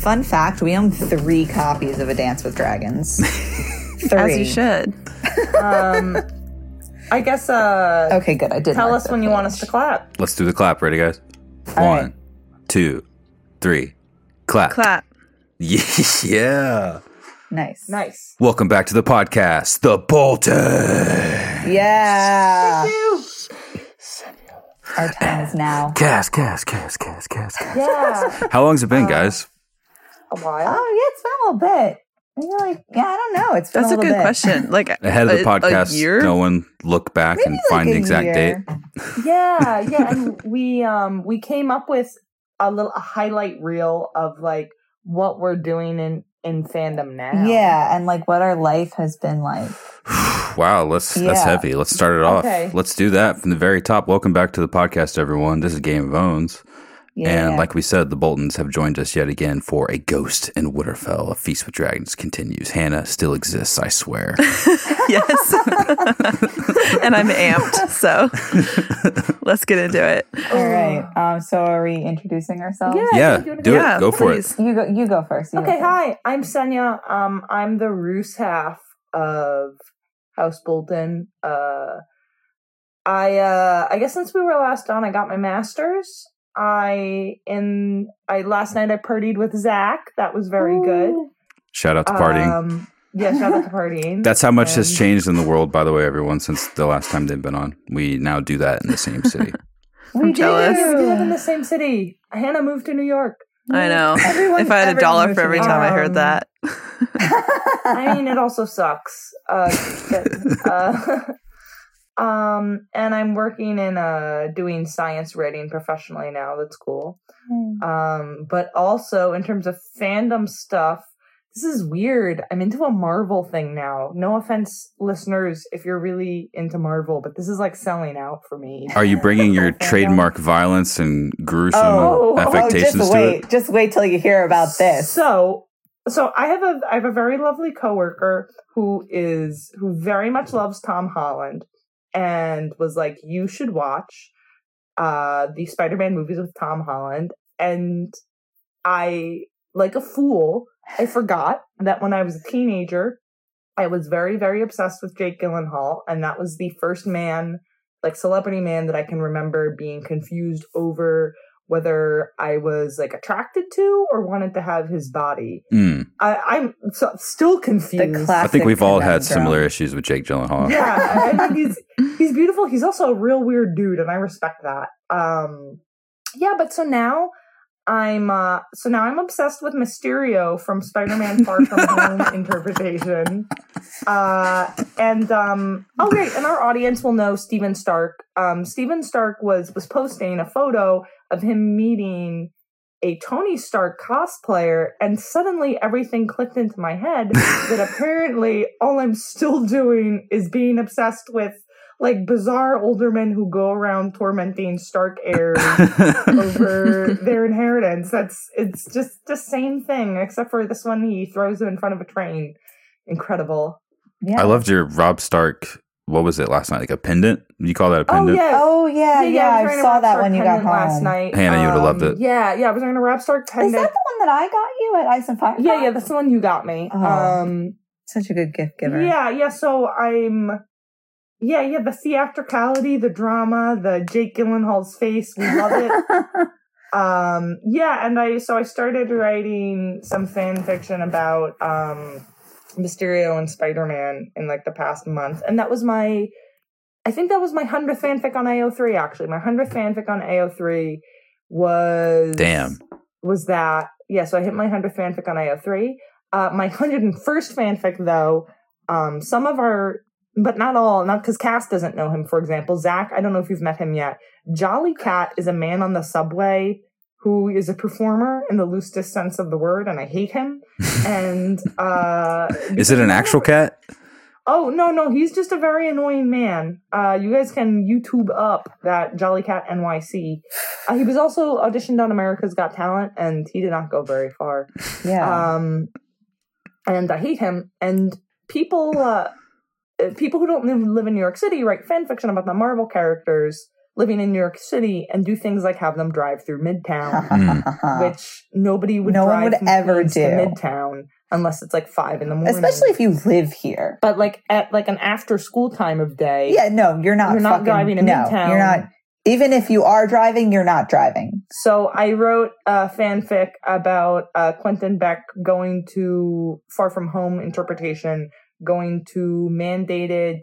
Fun fact: We own three copies of A Dance with Dragons. three. As you should. Um, I guess. Uh, Okay, good. I did. tell us that when you want us to clap. Let's do the clap. Ready, guys? All One, right. two, three. Clap. Clap. Yeah. Nice. Nice. Welcome back to the podcast, The Bolton. Yeah. Our time is now. Cast, cast, cast, cast, cast, cast. Yeah. How long's it been, guys? A while. Oh yeah, it's been a little bit. And you're like yeah, I don't know. It's been That's a little good bit. question. Like Ahead of the a- podcast, a year? no one look back Maybe and like find the exact year. date. yeah, yeah. And we um we came up with a little a highlight reel of like what we're doing in in fandom now. Yeah, and like what our life has been like. Wow, let's that's heavy. Let's start it off. Okay. Let's do that from the very top. Welcome back to the podcast, everyone. This is Game of Owns. Yeah. And like we said, the Boltons have joined us yet again for a Ghost in Winterfell. A Feast with Dragons continues. Hannah still exists, I swear. yes. and I'm amped. So let's get into it. All right. Um. So are we introducing ourselves? Yeah. yeah, do it Yeah. Go for it. You go. You go first. You go Okay, first. hi. I'm Senia. Um, I'm the Roose half of House Bolton. Uh, I uh, I guess since we were last on, I got my master's. I in I last night I partied with Zach. That was very good. Shout out to partying. Um, yeah, shout out to partying. That's how much has changed in the world, by the way, everyone, since the last time they've been on. We now do that in the same city. We I'm jealous. We live in the same city. Hannah moved to New York. I know. Everyone- if I had a dollar for every New time I heard that. I mean, it also sucks. Uh, but, uh, um, and I'm working in uh doing science writing professionally now. That's cool. Um, but also in terms of fandom stuff, this is weird. I'm into a Marvel thing now. No offense, listeners, if you're really into Marvel, but this is like selling out for me. Are you bringing your trademark violence and gruesome Oh, oh, affectations just to wait. it? Just wait till you hear about this. So, so I have a I have a very lovely coworker who is who very much loves Tom Holland and was like, you should watch uh the Spider-Man movies with Tom Holland. And I, like a fool, I forgot that when I was a teenager, I was very, very obsessed with Jake Gyllenhaal, and that was the first man, like celebrity man, that I can remember being confused over whether I was like attracted to or wanted to have his body. Mm. I, I'm so, still confused. classic. I think we've all had conundrum. similar issues with Jake Gyllenhaal. yeah, I think he's he's beautiful. He's also a real weird dude, and I respect that. Um, yeah, but so now I'm uh so now I'm obsessed with Mysterio from Spider-Man Far From Home interpretation. Uh and um oh great, and our audience will know Steven Stark. Um Steven Stark was was posting a photo of him meeting a Tony Stark cosplayer, and suddenly everything clicked into my head that apparently all I'm still doing is being obsessed with like bizarre older men who go around tormenting Stark heirs over their inheritance. That's it's just the same thing, except for this one he throws him in front of a train. Incredible. Yeah. I loved your Robb Stark. What was it last night? Like a pendant? You call that a Oh pendant? yeah. Oh yeah, yeah. I was I, wearing saw that Stark when you got home last night. Hannah, you would've loved Um, it. Yeah, yeah. I was wearing a Robb Stark Is that the one that I got you at Ice and Fire? yeah, yeah. That's the one you got me. Oh. Um, Such a good gift giver. Yeah, yeah. So I'm, yeah, yeah. The theatricality, the drama, the Jake Gyllenhaal's face, we love it. um, yeah, and I so I started writing some fan fiction about um, Mysterio and Spider Man in like the past month, and that was my, I think that was my hundredth fanfic on AO3. Actually, my hundredth fanfic on AO3 was Damn. was that. Yeah so i hit my 100th fanfic on ao3 uh my 101st fanfic though um some of our but not all not because cass doesn't know him for example. Zach i don't know if you've met him yet. Jolly cat is a man on the subway who is a performer in the loosest sense of the word and i hate him and uh Is it an actual cat? Oh no, no, he's just a very annoying man. Uh, you guys can YouTube up that Jolly Cat NYC. Uh, he was also auditioned on America's Got Talent, and he did not go very far. yeah. Um, and I hate him. And people, uh, people who don't live, live in New York City write fan fiction about the Marvel characters. Living in New York City and do things like have them drive through Midtown, Mm. which nobody would No one drive would ever do. Midtown unless it's like five in the morning. Especially if you live here. but like at like an after school time of day. Yeah, no, you're not. You're not fucking- driving to no, Midtown. You're not. Even if you are driving, you're not driving. So I wrote a fanfic about uh, Quentin Beck going to Far From Home interpretation, going to mandated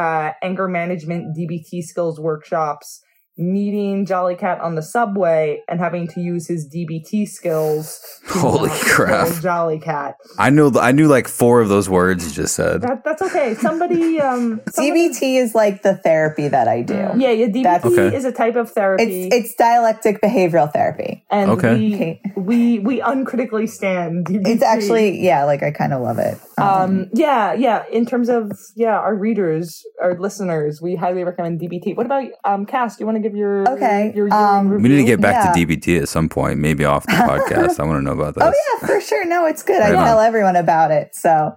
uh, anger management DBT skills workshops, meeting Jollycat on the subway, and having to use his DBT skills. Holy crap. kill Jollycat. I know. I knew like four of those words you just said. That, that's okay. Somebody. Um, somebody- DBT is like the therapy that I do. Yeah, yeah. DBT That's- Okay. is a type of therapy. It's it's dialectic behavioral therapy. and Okay. we, we we uncritically stand DBT. It's actually yeah, like I kind of love it. um yeah yeah in terms of yeah our readers our listeners we highly recommend dbt what about um cass do you want to give your Okay, your, your um. We need to get back Yeah. to DBT at some point, maybe off the podcast. I want to know about this. Oh yeah, for sure. No, it's good. I Right on. tell everyone about it. So,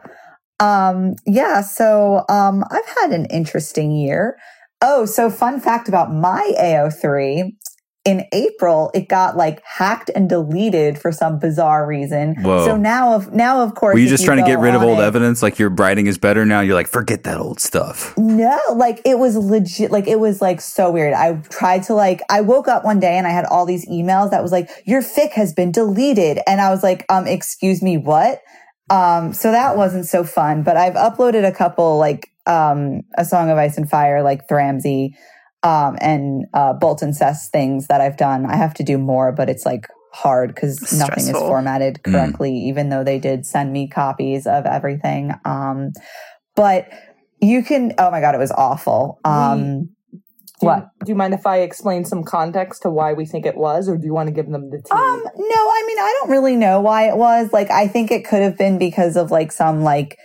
um, yeah. So, um, I've had an interesting year. Oh, so fun fact about my AO3. In April, it got like hacked and deleted for some bizarre reason. Whoa. So now, of now, of course, Were you just trying to get rid of old it- evidence? Like your writing is better now? You're like, forget that old stuff. No, like it was legit. Like it was like so weird. I tried to like, I woke up one day and I had all these emails that was like, your fic has been deleted. And I was like, um, excuse me, what? Um, so that wasn't so fun, but I've uploaded a couple like, um, a song of ice and fire, like Thramsey, um, and, uh, Bolton Cess things that I've done. I have to do more, but it's like hard because nothing is formatted Mm. correctly, even though they did send me copies of everything. Um, but you can, oh my God, it was awful. Um, do you, what? do you mind if i explain some context to why we think it was or do you want to give them the tea Um, no, I mean, I don't really know why it was. Like, I think it could have been because of like some like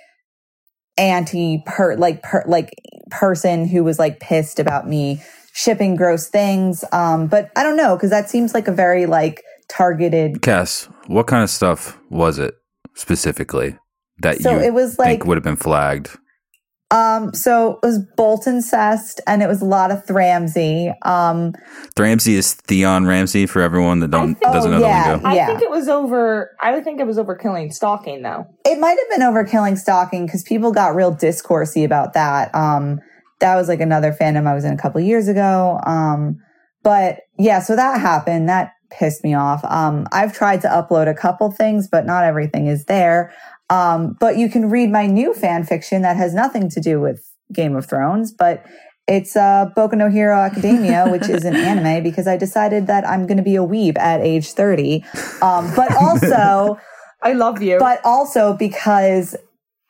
anti per like per like person who was like pissed about me shipping gross things. Um, but I don't know because that seems like a very like targeted. Cass, what kind of stuff was it specifically that So you it was like would have been flagged? Um, so it was Bolton Cest and it was a lot of Thramsey. Um, Ramsay is Theon Ramsay for everyone that don't I think- doesn't know yeah. the lingo. i yeah. think it was over i would think it was over killing stalking though It might have been over killing stalking because people got real discoursey about that. Um, that was like another fandom I was in a couple years ago. Um, but yeah, so that happened. That pissed me off. Um, I've tried to upload a couple things, but not everything is there. Um, but you can read my new fan fiction that has nothing to do with Game of Thrones, but it's uh, Boku no Hero Academia, which is an anime because I decided that I'm going to be a weeb at age 30. Um, but also, i love you but also because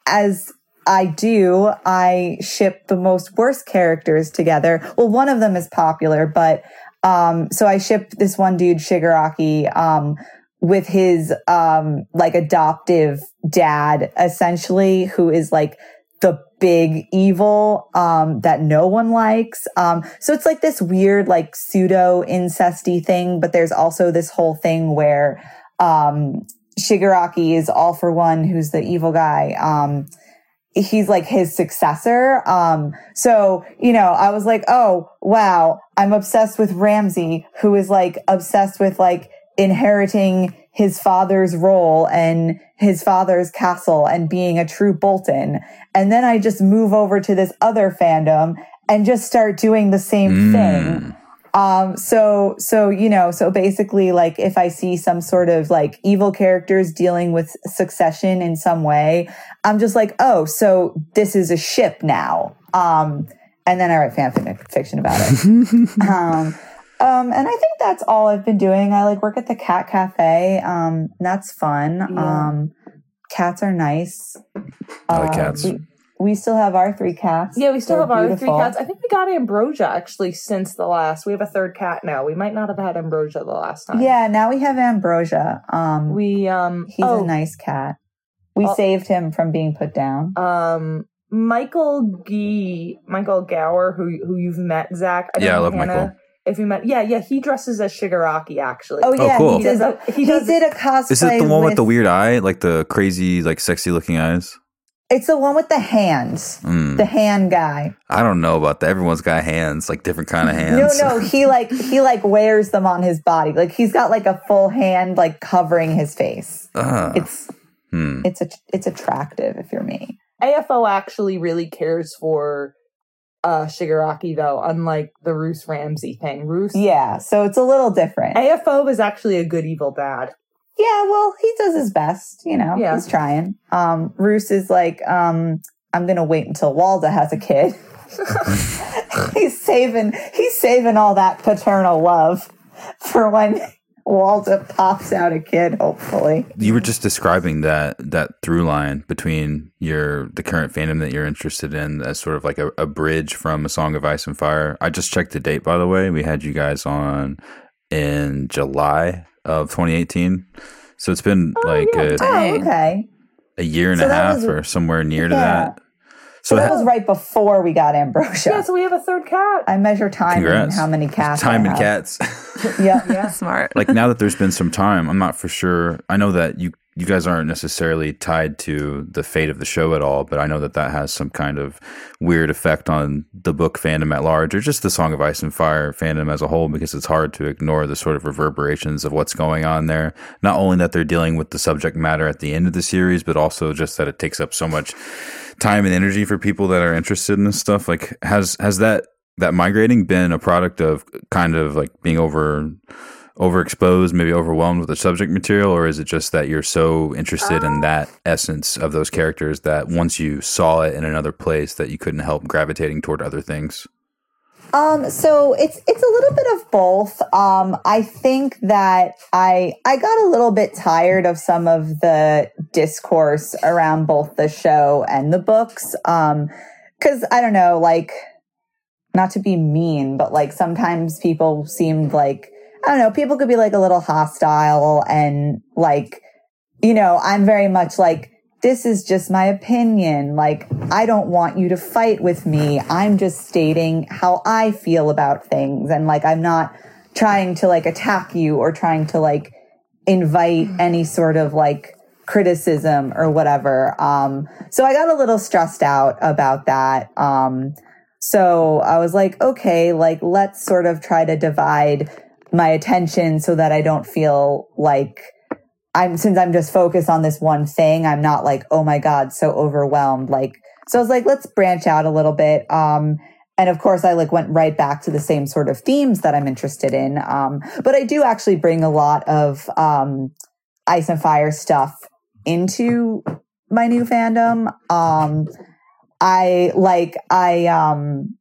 as I do, I ship the most worst characters together. Well, one of them is popular, but um, so I ship this one dude, Shigaraki, um, with his um, like adoptive dad, essentially, who is like the big evil um, that no one likes. Um, so it's like this weird, like pseudo incesty thing, but there's also this whole thing where um, Shigaraki is all for one, who's the evil guy. Um, he's like his successor. Um, so, you know, I was like, oh, wow, I'm obsessed with Ramsay, who is like obsessed with like inheriting his father's role and his father's castle and being a true Bolton. And then I just move over to this other fandom and just start doing the same thing. Um, so, so, you know, so basically like if I see some sort of like evil characters dealing with succession in some way, I'm just like, oh, so this is a ship now. Um, and then I write fan fiction about it. um, um, and I think that's all I've been doing. I like work at the cat cafe. Um, that's fun. Yeah. Um, cats are nice. I like Uh, cats. We, we still have our three cats. yeah we still They're have our beautiful. three cats i think we got ambrosia actually since the last we have a third cat now we might not have had ambrosia the last time Yeah, now we have Ambrosia. Um, we um he's oh, a nice cat. We Oh. saved him from being put down. um Michael Gee, Michael Gower, who who you've met, Zach. don't Yeah, I know, love Hannah, Michael. If you met, yeah, yeah, he dresses as Shigaraki. Actually, Oh yeah, cool. he. He does a- he he did a cosplay. Is it the one with, the weird eye, like the crazy, like sexy looking eyes? It's the one with the hands, Mm, the hand guy. I don't know about that. Everyone's got hands, like different kind of hands. No, no, he like he like wears them on his body. Like he's got like a full hand like covering his face. Ah, It's hmm. it's a, it's attractive if you're me. AFO actually really cares for uh Shigaraki though, unlike the Roose Ramsay thing. Roose Yeah, so it's a little different. AFO is actually a good evil dad. Yeah, well, he does his best, you know. Yeah. He's trying. Um Roose is like, um, I'm gonna wait until Walda has a kid. he's saving he's saving all that paternal love for when Walda pops out a kid, hopefully. You were just describing that that through line between your the current fandom that you're interested in as sort of like a, a bridge from a Song of Ice and Fire. I just checked the date by the way. We had you guys on in July of 2018. So it's been oh, like yeah. a, Oh, okay. a year and So a half was- or somewhere near to that. So So that was right before we got Ambrosia. Yeah, so we have a third cat. I measure time and how many cats. time I and have. cats. Yeah. Yeah. Smart. like now that there's been some time, I'm not for sure. I know that you you guys aren't necessarily tied to the fate of the show at all, but I know that that has some kind of weird effect on the book fandom at large, or just the Song of Ice and Fire fandom as a whole, because it's hard to ignore the sort of reverberations of what's going on there. Not only that they're dealing with the subject matter at the end of the series, but also just that it takes up so much time and energy for people that are interested in this stuff. Like, has has that that migrating been a product of kind of like being over overexposed, maybe overwhelmed with the subject material, or is it just that you're so interested in um, that essence of those characters that once you saw it in another place that you couldn't help gravitating toward other things? Um, so it's it's a little bit of both. Um, I think that I I got a little bit tired of some of the discourse around both the show and the books. Um, because I don't know, like not to be mean, but like sometimes people seemed like I don't know, people could be like a little hostile and like, you know, I'm very much like this is just my opinion. Like, I don't want you to fight with me. I'm just stating how I feel about things. And like, I'm not trying to like attack you or trying to like invite any sort of like criticism or whatever. Um, so I got a little stressed out about that. Um, so I was like, okay, like, let's sort of try to divide my attention so that I don't feel like, I'm since I'm just focused on this one thing, I'm not like, oh my God, so overwhelmed. Like, so I was like, let's branch out a little bit. Um, and of course, I like went right back to the same sort of themes that I'm interested in. Um, but I do actually bring a lot of um, ice and fire stuff into my new fandom. Um, I like I um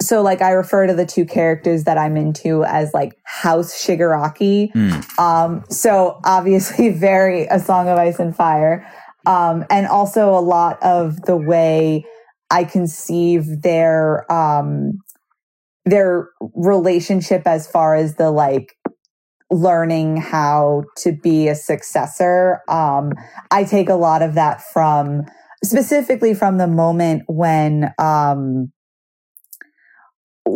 so like I refer to the two characters that I'm into as like House Shigaraki. Mm. Um, so obviously very a song of ice and fire. Um, and also a lot of the way I conceive their um their relationship as far as the like learning how to be a successor. Um, I take a lot of that from specifically from the moment when um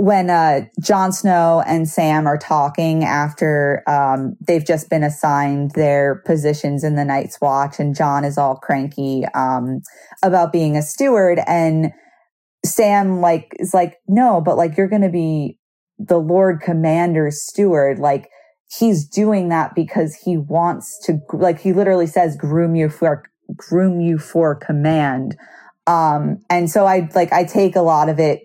when uh Jon Snow and Sam are talking after um they've just been assigned their positions in the Night's Watch and Jon is all cranky um about being a steward and Sam like is like no but like you're going to be the Lord Commander's steward. Like he's doing that because he wants to like he literally says groom you for groom you for command. Um and so I like I take a lot of it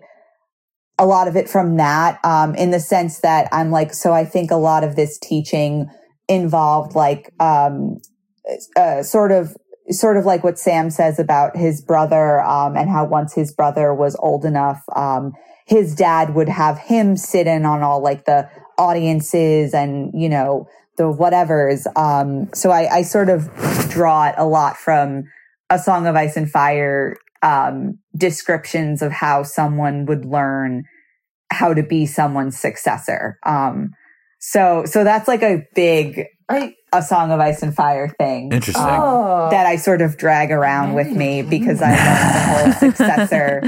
a lot of it from that um, in the sense that I'm like, so I think a lot of this teaching involved like um, uh, sort of sort of like what Sam says about his brother um, and how once his brother was old enough, um, his dad would have him sit in on all like the audiences and you know the whatevers. Um, so I, I sort of draw it a lot from a Song of Ice and Fire um, descriptions of how someone would learn how to be someone's successor. Um, so, so that's like a big, I a Song of Ice and Fire thing. Interesting. um, oh. that I sort of drag around with me because I'm the whole successor.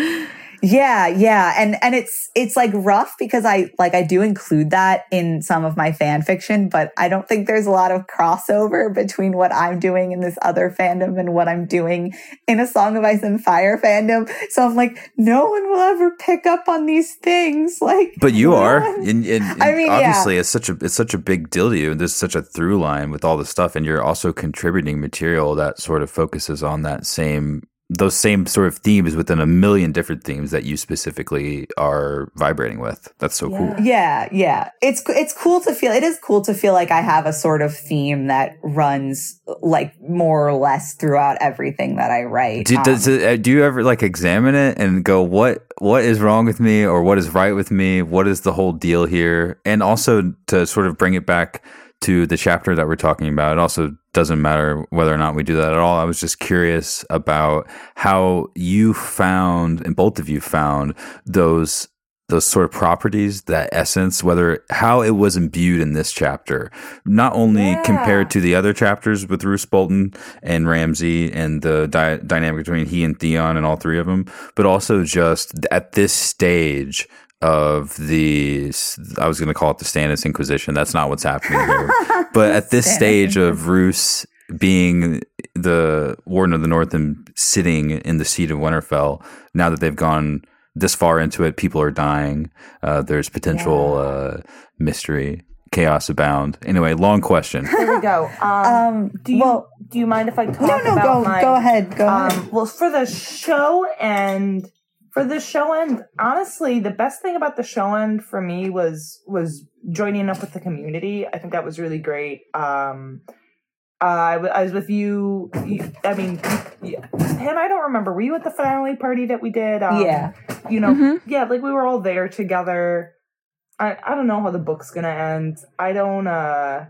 Yeah, yeah. And and it's it's like rough because I like I do include that in some of my fan fiction, but I don't think there's a lot of crossover between what I'm doing in this other fandom and what I'm doing in a Song of Ice and Fire fandom. So I'm like, no one will ever pick up on these things. Like But you are. And, and, I mean, yeah. obviously it's such a it's such a big deal to you. And there's such a through line with all the stuff and you're also contributing material that sort of focuses on that same those same sort of themes within a million different themes that you specifically are vibrating with. That's so cool. Yeah, yeah. It's it's cool to feel. It is cool to feel like I have a sort of theme that runs like more or less throughout everything that I write. Do, Um, does it, uh, do you ever like examine it and go what what is wrong with me or what is right with me? What is the whole deal here? And also to sort of bring it back to the chapter that we're talking about. It also doesn't matter whether or not we do that at all. I was just curious about how you found and both of you found those those sort of properties, that essence, whether how it was imbued in this chapter, not only Yeah. compared to the other chapters with Roose Bolton and Ramsay and the dy- dynamic between he and Theon and all three of them, but also just at this stage of the, I was going to call it the Stannis Inquisition. That's not what's happening here. but at this Stannis stage of Roose being the Warden of the North and sitting in the seat of Winterfell, now that they've gone this far into it, people are dying. Uh, there's potential uh, mystery, chaos abound. Anyway, long question. There we go. Um, Um, do you well, do you mind if I talk no, no, about go my go ahead, go ahead. Um, well, for the show and for the show end, honestly, the best thing about the show end for me was was joining up with the community. I think that was really great. Um, uh, I, w- I was with you. you I mean, yeah. Hannah, I don't remember. Were you at the finale party that we did? Um, Yeah. You know, Mhm. yeah, like we were all there together. I, I don't know how the book's gonna end. I don't. uh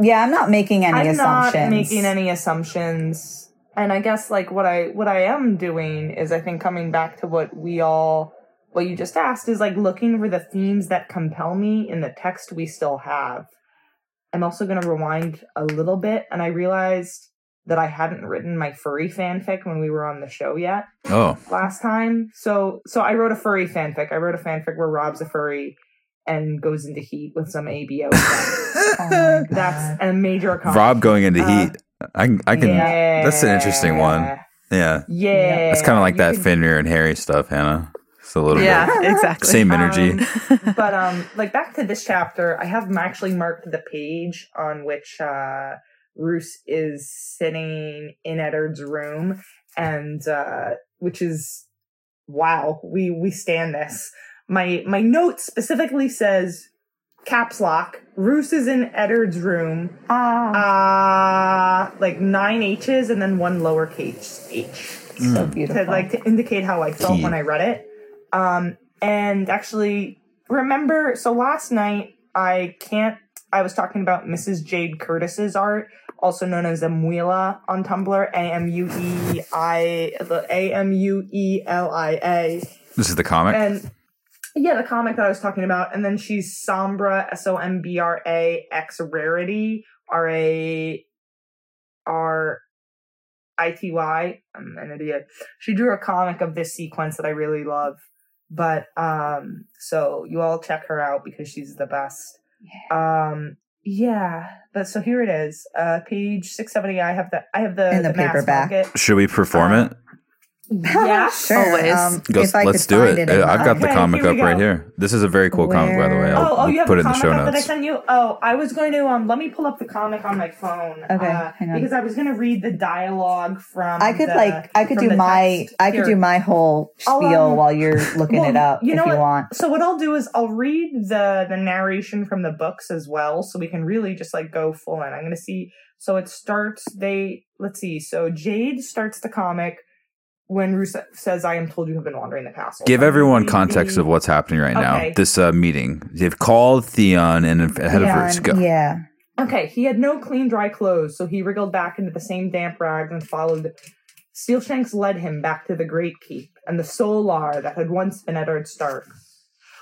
Yeah, I'm not making any I'm assumptions. not making any assumptions. And I guess like what I what I am doing is I think coming back to what we all what you just asked is like looking for the themes that compel me in the text we still have. I'm also going to rewind a little bit and I realized that I hadn't written my furry fanfic when we were on the show yet Oh, last time. So so I wrote a furry fanfic. I wrote a fanfic where Robb's a furry and goes into heat with some ABO. Oh That's a major accomplishment. Robb going into Uh, heat. I can, I can. That's an interesting one. Yeah. Yeah, Yeah. that's kind of like You that can- Fenrir and Harry stuff, Hannah. It's a little Yeah, bit exactly. same energy. Um, but um like back to this chapter, I have actually marked the page on which uh Roose is sitting in Eddard's room and uh which is wow, we we stand this. My my note specifically says caps lock, Roose is in Eddard's room. Ah, Uh like nine H's and then one lowercase H. so to beautiful. like to indicate how I felt Key. when I read it. Um, and actually, remember, so last night I can't. I was talking about Mrs. Jade Curtis's art, also known as Amuela on Tumblr, A M U E I the A M U E L I A, This is the comic. and yeah, the comic that I was talking about, and then she's Sombra S O M B R A X Rarity R A R I T Y. I'm an idiot. She drew a comic of this sequence that I really love. But um so you all check her out because she's the best. Um yeah, but so here it is. Uh page 670 I have the I have the In the mass paperback. market. Should we perform uh, it? Yeah. sure. Always. Um, Go, if I let's could do find it. in I've got the comic up we right here. This is a very cool comic, by the way. I'll Oh, oh, you have put the it in the show up that I notes. sent you? Oh, I was going to um let me pull up the comic on my phone. Okay, uh, hang on. Because I was going to read the dialogue from I could the- like I could do my text. I could Here. do my whole spiel um, while you're looking well, it up you know if you want. So what I'll do is I'll read the the narration from the books as well, so we can really just like go full in. I'm gonna see. So it starts. They let's see. So Jade starts the comic when Roose says, "I am told you have been wandering the castle." Give everyone context of what's happening right now. Okay. This uh, meeting. They've called Theon and ahead of Roose. Go. Yeah. Okay, he had no clean, dry clothes, so he wriggled back into the same damp rags and followed. Steelshanks led him back to the Great Keep and the Solar that had once been Eddard Stark.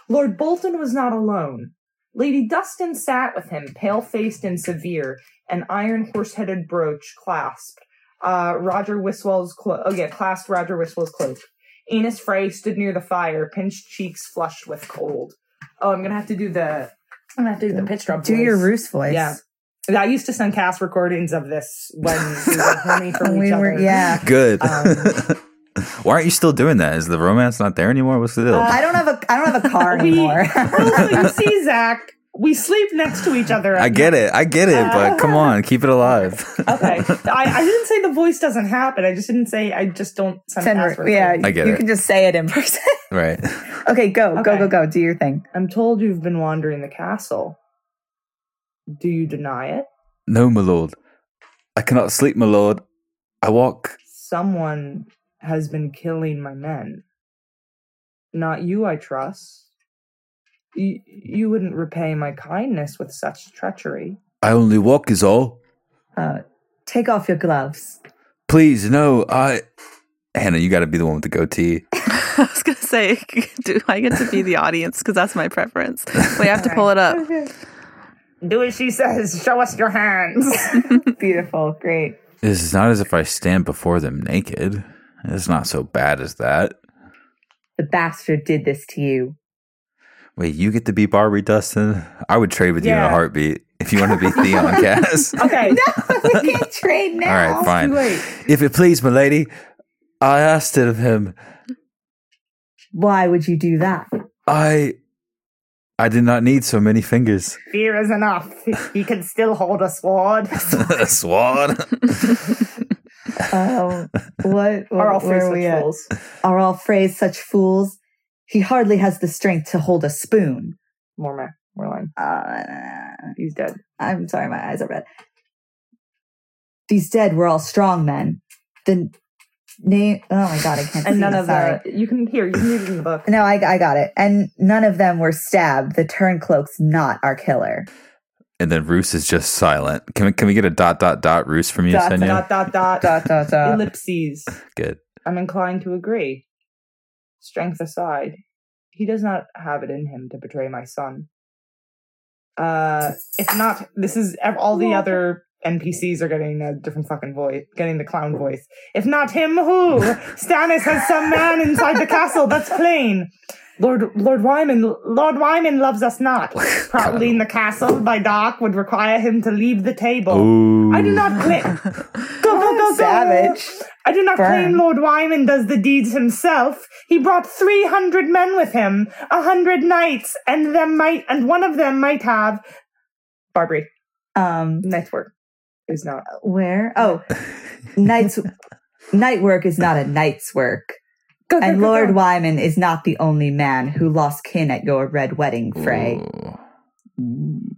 Lord Bolton was not alone. Lady Dustin sat with him, pale faced and severe, an iron horse headed brooch clasped uh, Roger Ryswell's clo- oh yeah, clasped Roger Ryswell's cloak. Aenys Frey stood near the fire, pinched cheeks flushed with cold. Oh, I'm gonna have to do the. I'm gonna have to do the pitch drop. Do voice. your Roose voice. Yeah. I used to send cast recordings of this when we were horny for We each were, other. yeah. Good. Um, Why aren't you still doing that? Is the romance not there anymore? What's the deal? I don't have a I don't have a car We- anymore. also, you see, Zach, we sleep next to each other. I get it. I get it. But come on, keep it alive. Okay, I, I didn't say the voice doesn't happen. I just didn't say I just don't send, Send cast re- yeah. I get you it. can just say it in person. right. okay, go, go, go, go. Do your thing. I'm told you've been wandering the castle. Do you deny it? No, my lord. I cannot sleep, my lord. I walk. Someone has been killing my men. Not you, I trust. You, you wouldn't repay my kindness with such treachery. I only walk is all. Uh, take off your gloves. Please, no. I. Hannah, you got to be the one with the goatee. I was gonna say, do I get to be the audience because that's my preference? Wait, I have to pull it up. Do as she says. Show us your hands. Beautiful, great. This is not as if I stand before them naked. It's not so bad as that. The bastard did this to you. Wait, you get to be Barbrey, Dustin? I would trade with you in a heartbeat if you want to be Theon Cass. okay. No, we can't trade now. All right, fine. Too late. If it please, my lady, I asked it of him. Why would you do that? I. I did not need so many fingers. Fear is enough. He can still hold a sword. Swan. Um, what? Are all phrase where three such at? fools? Are all Freys such fools? He hardly has the strength to hold a spoon. More man. More line. Uh, He's dead. I'm sorry, my eyes are red. These dead were all strong men. The name. Oh my god, I can't. And see, none of sorry. the. You can hear. You can read it in the book. No, I, I got it. And none of them were stabbed. The turncloak's not our killer. and then Roose is just silent. Can we, can we get a dot, dot, dot Roose from you, Dot, Senia? Dot dot dot. Dot, dot, dot. Ellipses. Good. I'm inclined to agree. Strength aside, he does not have it in him to betray my son. Uh, if not, this is all the other NPCs are getting a different fucking voice, getting the clown voice. If not him, who? Stannis has some man inside the castle. That's plain. Lord Lord Wyman Lord Wyman loves us not. Probably in the castle by dark would require him to leave the table. Ooh. I do not claim. Go, go, go, go. Savage. I do not Burn. claim Lord Wyman does the deeds himself. He brought three hundred men with him, a hundred knights, and them might, and one of them might have. Barbrey, Um, night work is not. where? Oh, night's night work is not a night's work. Go, go, And go, Lord go. Wyman is not the only man who lost kin at your red wedding Frey. Ooh.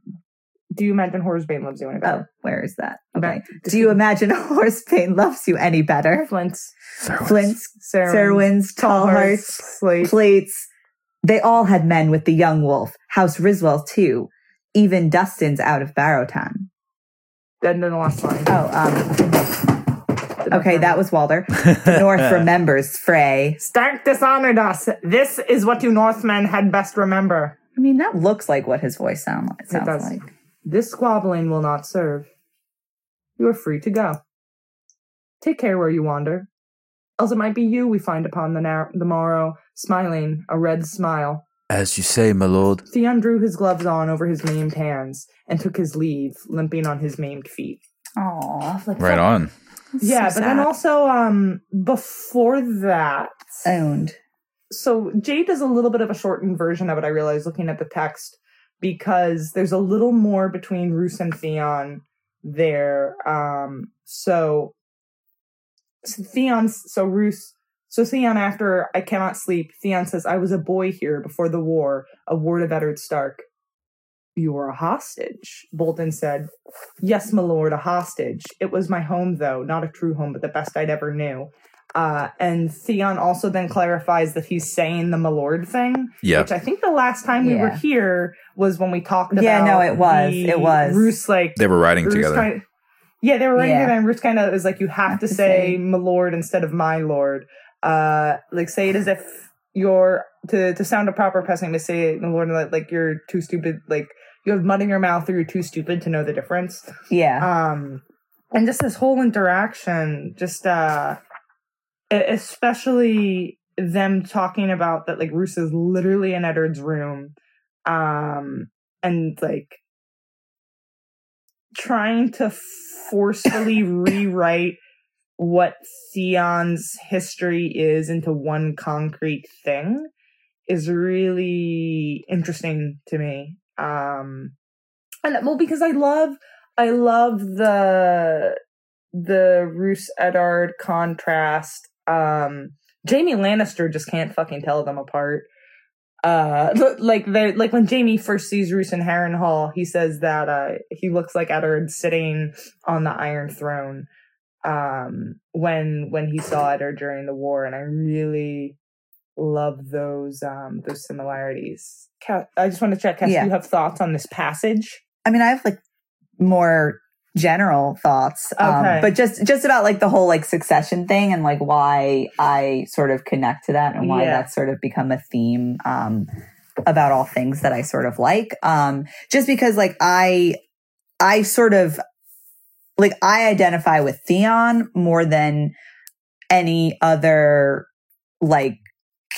Do you imagine Whoresbane loves you any better? Oh, better? where is that? Okay. Do you imagine Whoresbane loves you any better? Flint's, Flint's, Sarah, Cerwyn's, Tall Hearts, Slate. plates. They all had men with the young wolf. House Ryswell too. Even Dustin's out of Barrowtown. And then the last line. Oh, um, okay, that was Walder. The North remembers Frey. Stark dishonored us. This is what you Northmen had best remember. I mean, that looks like what his voice sound, like sounds does. like. This squabbling will not serve. You are free to go. Take care where you wander. Else it might be you we find upon the, nar- the morrow, smiling, a red smile. As you say, my lord. Theon drew his gloves on over his maimed hands and took his leave, limping on his maimed feet. Aw, Right on. yeah, so but then also, um, before that, owned. so Jade does a little bit of a shortened version of it, I realize, looking at the text, because there's a little more between Roose and Theon there. Um, so, so Theon's, so Roose, so Theon, after I cannot sleep, Theon says, I was a boy here before the war, a ward of Eddard Stark. You were a hostage, Bolton said. Yes, my lord, a hostage. It was my home, though, not a true home, but the best I'd ever knew. Uh, and Theon also then clarifies that he's saying the my lord thing, Yeah. which I think the last time we were here was when we talked about. Yeah, no, it was. It was. Roose like They were riding Roose together. kind yeah, they were writing Yeah. together, and Roose kind of is like, you have to to say say- my lord instead of my lord. Uh, like say it as if you're to to sound a proper person to say it, my lord like, like you're too stupid, like you have mud in your mouth or you're too stupid to know the difference. Yeah. Um, and just this whole interaction, just uh, especially them talking about that like Roose is literally in Eddard's room, um, and like trying to forcefully rewrite what Theon's history is into one concrete thing is really interesting to me. Um and well because I love I love the the Roose Eddard contrast. Um Jaime Lannister just can't fucking tell them apart. Uh like they like when Jaime first sees Roose in Harrenhal, he says that uh he looks like Eddard sitting on the Iron Throne um when when he saw it or during the war and i really love those um those similarities Kat, i just want to check Cass, Yeah. do you have thoughts on this passage I mean, I have like more general thoughts, um, but just just about like the whole like succession thing and like why I sort of connect to that and why Yeah. that's sort of become a theme um, about all things that I sort of like. Um, just because like I I sort of like I identify with Theon more than any other like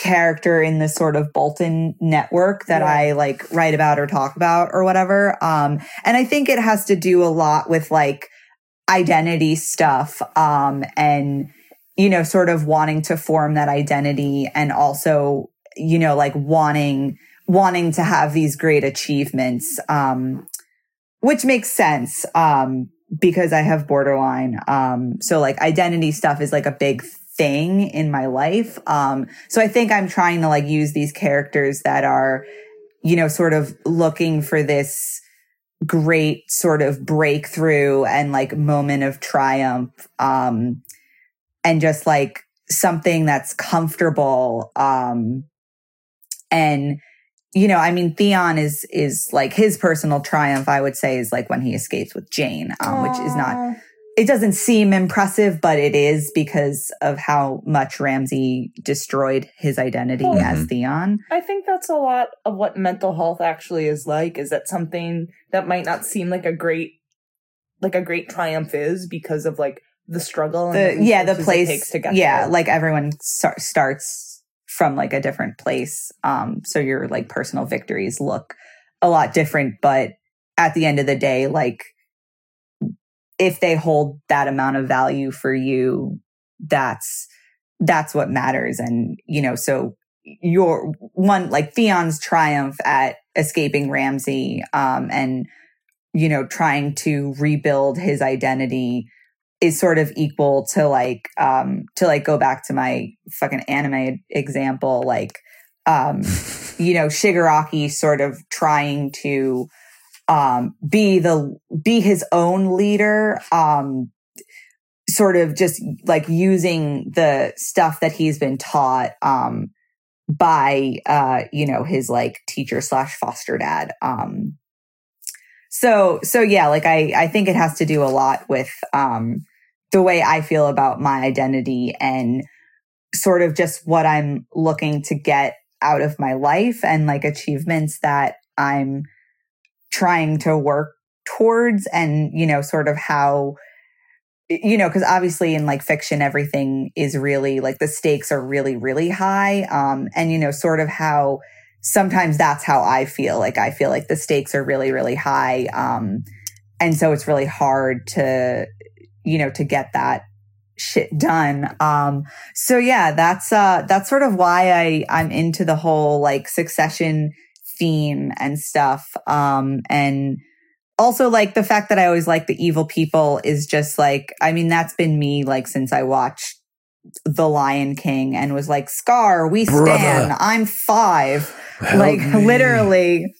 character in this sort of Bolton network that Yeah. I like write about or talk about or whatever. Um, and I think it has to do a lot with like identity stuff, um, and, you know, sort of wanting to form that identity and also, you know, like wanting, wanting to have these great achievements, um, which makes sense, um, because I have borderline. Um, so like identity stuff is like a big thing in my life. Um, so I think I'm trying to like use these characters that are, you know, sort of looking for this great sort of breakthrough and like moment of triumph. Um, and just like something that's comfortable. Um, and, you know, I mean, Theon is, is like his personal triumph, I would say is like when he escapes with Jane, um, which is not. It doesn't seem impressive, but it is because of how much Ramsay destroyed his identity Mhm. as Theon. i think that's a lot of what mental health actually is like is that something that might not seem like a great like a great triumph is because of like the struggle and The, yeah, the place. takes to get yeah, there. like everyone start, starts from like a different place. Um, so your like personal victories look a lot different, but at the end of the day, like if they hold that amount of value for you, that's that's what matters. And you know, so your one like Theon's triumph at escaping Ramsay, um, and you know, trying to rebuild his identity is sort of equal to like um to like go back to my fucking anime example like um you know Shigaraki sort of trying to um be the be his own leader um sort of just like using the stuff that he's been taught um by uh you know his like teacher slash foster dad um. So so yeah like i i think it has to do a lot with um the way i feel about my identity and sort of just what i'm looking to get out of my life and like achievements that i'm trying to work towards and you know sort of how you know because obviously in like fiction everything is really like the stakes are really really high um and you know sort of how sometimes that's how i feel like i feel like the stakes are really really high um and so it's really hard to you know to get that shit done um so yeah that's uh that's sort of why i i'm into the whole like succession theme and stuff um and also like the fact that i always like the evil people is just like i mean that's been me like since i watched the lion king and was like scar we Brother. stand i'm five Help like me. literally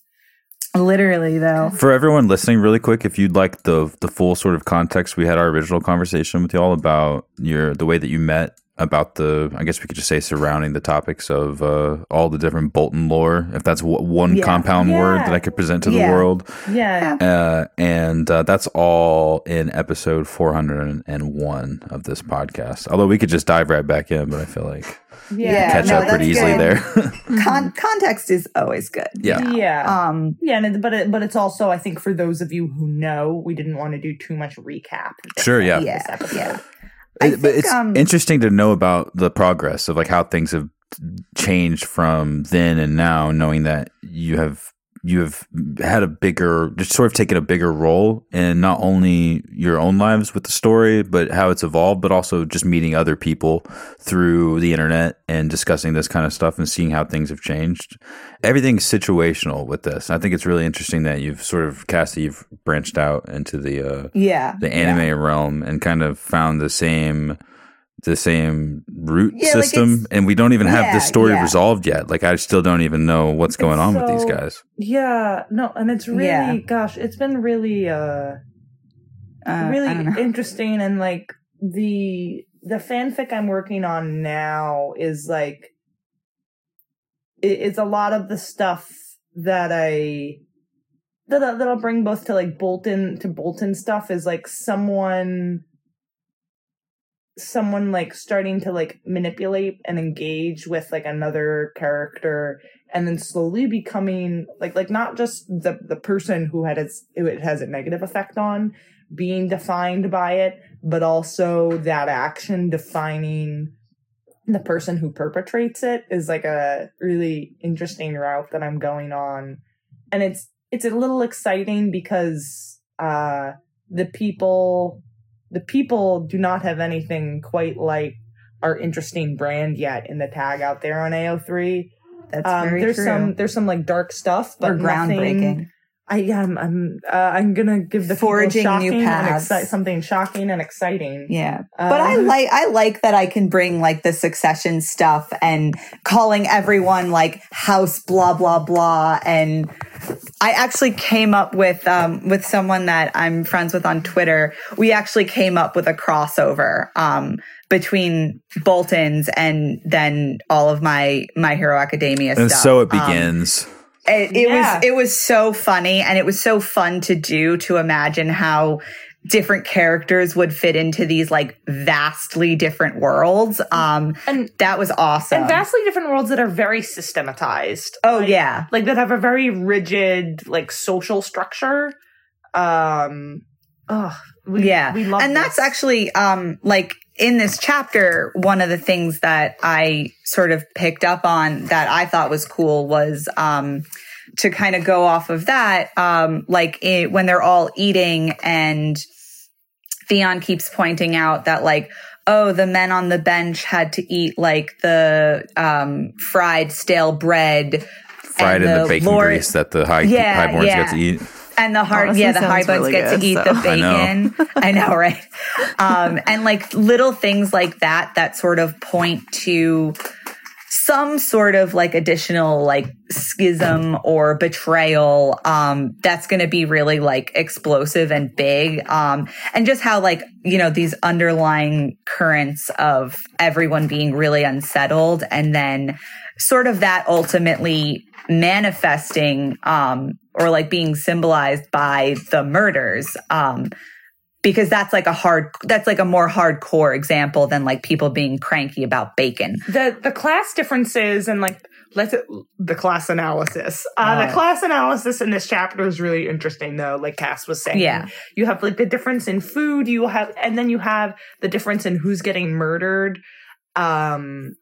literally though For everyone listening, really quick, if you'd like the the full sort of context, we had our original conversation with y'all about your the way that you met, about the I guess we could just say surrounding the topics of uh, all the different Bolton lore, if that's w- one Yeah. compound word that I could present to the world. yeah Uh, and uh, that's all in episode 401 of this podcast. Although we could just dive right back in, but I feel like Yeah, catch no, up pretty easily good. there. Con- context is always good yeah. yeah um Yeah, and it, but it, but it's also I think for those of you who know, we didn't want to do too much recap. this- Sure, yeah. Yeah, yeah. It- but think, it's um, interesting to know about the progress of like how things have changed from then and now, knowing that you have you have had a bigger, just sort of taken a bigger role in not only your own lives with the story, but how it's evolved, but also just meeting other people through the internet and discussing this kind of stuff and seeing how things have changed. Everything's situational with this. I think it's really interesting that you've sort of, Cassie, you've branched out into the uh, Yeah. the anime realm and kind of found the same the same root Yeah, system it's- and we don't even have Yeah, this story yeah. resolved yet like i still don't even know what's going on with these guys Yeah, no, and it's really, Yeah. gosh, it's been really, uh, Uh, really interesting and like the the fanfic I'm working on now is like it, it's a lot of the stuff that I that I- that I'll bring both to like Bolton to Bolton stuff is like someone someone like starting to like manipulate and engage with like another character and then slowly becoming like like not just the the person who had its who it has a negative effect on being defined by it but also that action defining the person who perpetrates it is like a really interesting route that I'm going on. And it's it's a little exciting because uh the people the people do not have anything quite like our interesting brand yet in the tag out there on AO3 That's um, very there's true. some there's some like dark stuff, but or groundbreaking. nothing- I am I'm uh, I'm gonna give the foraging people new shocking paths. exci- something shocking and exciting. Yeah. But I Um, like I like that I can bring like the succession stuff and calling everyone like house blah blah blah and I actually came up with um with someone that I'm friends with on Twitter. We actually came up with a crossover um between Bolton's and then all of my My Hero Academia and stuff. so it Um, begins it, it Yeah. was it was so funny and it was so fun to do to imagine how different characters would fit into these like vastly different worlds. Um and that was awesome. and vastly different worlds that are very systematized. oh Like- yeah. like that have a very rigid like social structure. Um, oh, we, yeah. we love and that's actually um like in this chapter one of the things that I sort of picked up on that I thought was cool was um to kind of go off of that um like it, when they're all eating and Theon keeps pointing out that like oh the men on the bench had to eat like the um fried stale bread fried in the the bacon Lord- grease that the high Yeah, highborns yeah. get to eat and the hard Honestly, yeah the sounds high bones really get good, to eat so. the I know. bacon i know right um and like little things like that that sort of point to some sort of like additional like schism or betrayal um that's going to be really like explosive and big um and just how like you know these underlying currents of everyone being really unsettled and then sort of that ultimately manifesting um or like being symbolized by the murders um because that's like a hard that's like a more hardcore example than like people being cranky about bacon the the class differences and like let's the class analysis. Uh, Uh, the class analysis in this chapter is really interesting, though. Like Cass was saying, Yeah. you have like the difference in food. You have, and then you have the difference in who's getting murdered. Um,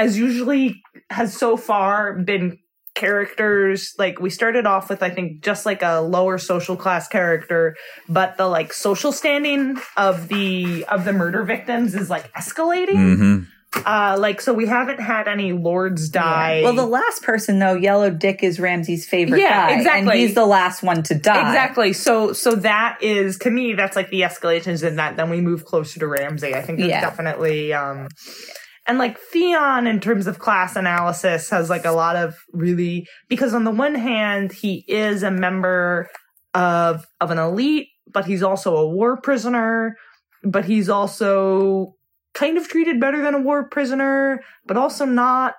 as usually has so far been characters like we started off with i think just like a lower social class character but the like social standing of the of the murder victims is like escalating hmm uh, like so we haven't had any lords die. well the last person though yellow dick is ramsay's favorite Yeah, guy and exactly. he's the last one to die exactly. So so that is to me that's like the escalations in that. Then we move closer to Ramsay. I think that's Yeah. definitely um and like Theon in terms of class analysis has like a lot of really because on the one hand he is a member of of an elite, but he's also a war prisoner, but he's also kind of treated better than a war prisoner, but also not.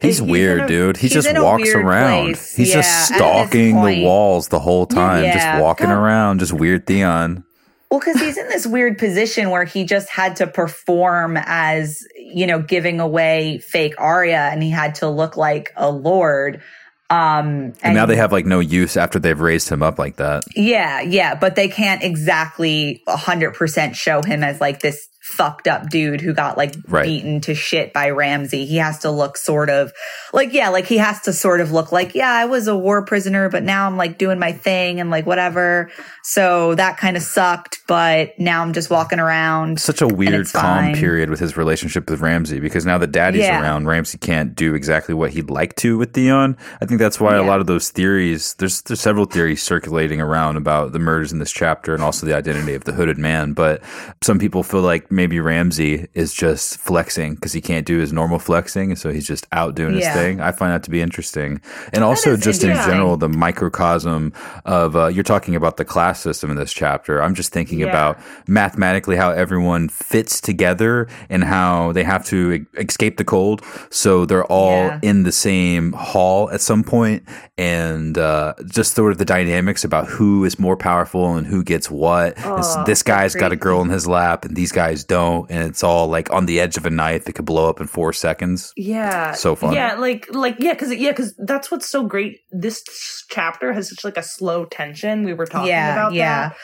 He's, He's weird, a- dude. He just walks around. place. He's Yeah, just stalking the walls the whole time, Yeah. just walking God. around, just weird Theon. Well, because he's in this weird position where he just had to perform as, you know, giving away fake Arya and he had to look like a lord. Um, And, now they have like no use after they've raised him up like that. Yeah, yeah, but they can't exactly 100% show him as like this fucked up dude who got like Right. beaten to shit by Ramsay. He has to look sort of like, yeah, like he has to sort of look like, yeah, I was a war prisoner, but now I'm like doing my thing and like whatever. So that kind of sucked, but now I'm just walking around. Such a weird calm fine. period with his relationship with Ramsay because now that Daddy's Yeah. around, Ramsay can't do exactly what he'd like to with Theon. I think that's why a lot of those theories. There's there's several theories circulating around about the murders in this chapter and also the identity of the hooded man. But some people feel like maybe Ramsay is just flexing because he can't do his normal flexing, so he's just out doing his thing. I find that to be interesting, and also just in general the microcosm of uh, you're talking about the class system in this chapter. I'm just thinking Yeah. about mathematically how everyone fits together and how they have to e- escape the cold. So they're all Yeah. in the same hall at some point, and uh, just sort of the dynamics about who is more powerful and who gets what. Oh, this guy's got a girl in his lap, and these guys don't, and it's all like on the edge of a knife. It could blow up in four seconds. Yeah. So fun. Yeah, like like yeah, cuz yeah, cuz that's what's so great. This chapter has such like a slow tension. We were talking Yeah, about yeah. that.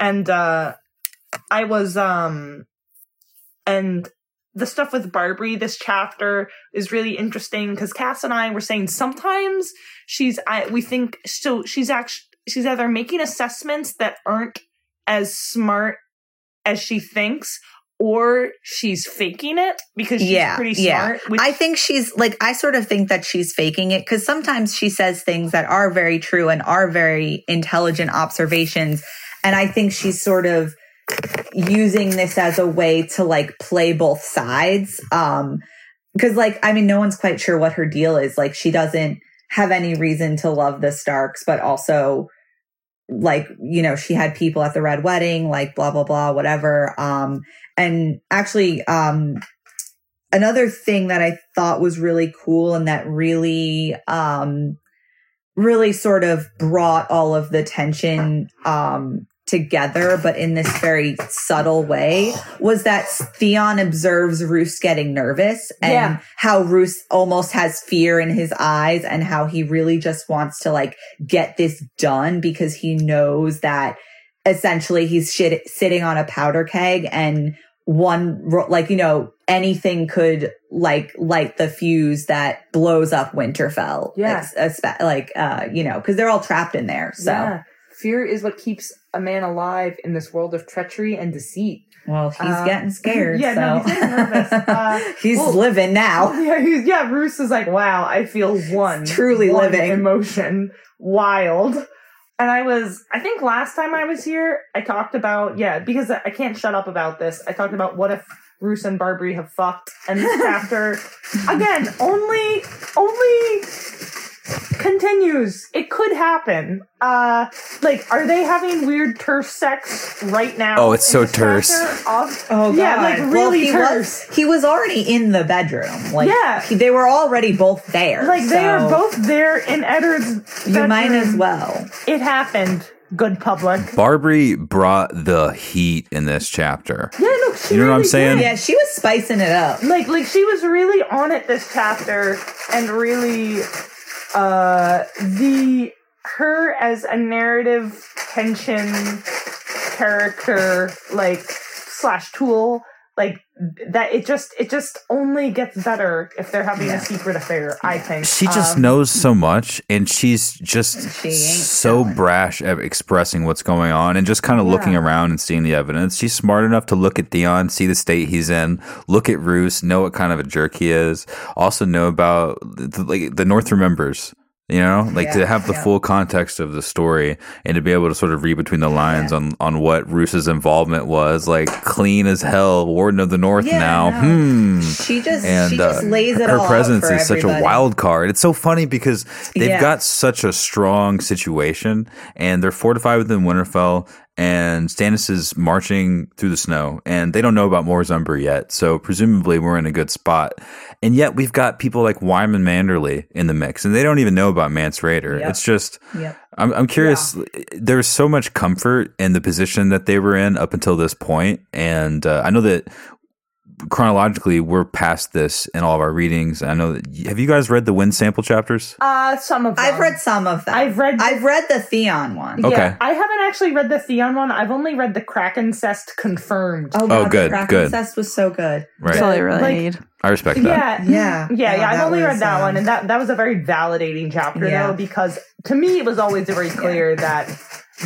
And uh I was um and the stuff with Barbrey this chapter is really interesting cuz Cass and I were saying sometimes she's I we think so she's actually she's either making assessments that aren't as smart as she thinks or she's faking it because she's Yeah, pretty yeah. smart. which- I think she's like, I sort of think that she's faking it because sometimes she says things that are very true and are very intelligent observations. And I think she's sort of using this as a way to like play both sides. Um, cause like, I mean, no one's quite sure what her deal is. Like, she doesn't have any reason to love the Starks, but also, like, you know, she had people at the red wedding, like, blah, blah, blah, whatever. Um, and actually, um, another thing that I thought was really cool and that really, um, really sort of brought all of the tension, um, together, but in this very subtle way, was that Theon observes Roose getting nervous and Yeah. how Roose almost has fear in his eyes and how he really just wants to like get this done because he knows that essentially he's shit, sitting on a powder keg and one like you know anything could like light the fuse that blows up Winterfell. Yeah. Like uh you know because they're all trapped in there. So Yeah. Fear is what keeps a man alive in this world of treachery and deceit. well he's Uh, getting scared. yeah, so. no, he's nervous. Uh, he's well- living now. Yeah, he's, yeah, Roose is like, wow, I feel one. Truly one living. Emotion. Wild. And I was, I think last time I was here, I talked about, yeah, because I can't shut up about this. I talked about what if Roose and Barbrey have fucked. And this chapter, again, only, only continues. It could happen. Uh, like, are they having weird terse sex right now? Oh, it's so terse. chapter? Of- Oh god! Yeah, like Well, really he terse. was he was already in the bedroom. Like Yeah. he- they were already both there. Like they are both there in Eddard's. You might as well. It happened. Good public. Barbrey brought the heat in this chapter. Yeah, no, she You know what I'm saying? did. Yeah, she was spicing it up. Like, like she was really on it this chapter, and really, uh, the her as a narrative tension character, like slash tool, like that. It just, it just only gets better if they're having Yeah. a secret affair. I think She just Um, knows so much, and she's just She so telling. brash at expressing what's going on and just kind of looking around and seeing the evidence. She's smart enough to look at Theon, see the state he's in, look at Roose, know what kind of a jerk he is, also know about the, like the North remembers. You know, like to have the yeah. full context of the story and to be able to sort of read between the lines on on what Roose's involvement was, like clean as hell, Warden of the North Yeah, now. no. Hmm She just and she just uh, lays it her all presence out for is such a wild card. It's so funny because they've Yeah. got such a strong situation, and they're fortified within Winterfell. And Stannis is marching through the snow, and they don't know about Mors Umber yet. So presumably we're in a good spot. And yet we've got people like Wyman Manderley in the mix, and they don't even know about Mance Rayder. Yep. It's just Yep. I'm, I'm curious. There's so much comfort in the position that they were in up until this point, and uh, I know that chronologically, we're past this in all of our readings. I know that. Have you guys read the Wind sample chapters? Uh, some of them. I've read some of them. I've read- I've read the Theon one. Okay. Yeah, I haven't actually read the Theon one. I've only read the Krakencest confirmed. Oh, Oh, good, The good. Krakencest was so good. Right. That's all I really Like- need. I respect that. Yeah, Yeah. yeah, yeah. I've only was, read that um, one, and that that was a very validating chapter Yeah. though, because to me it was always very clear that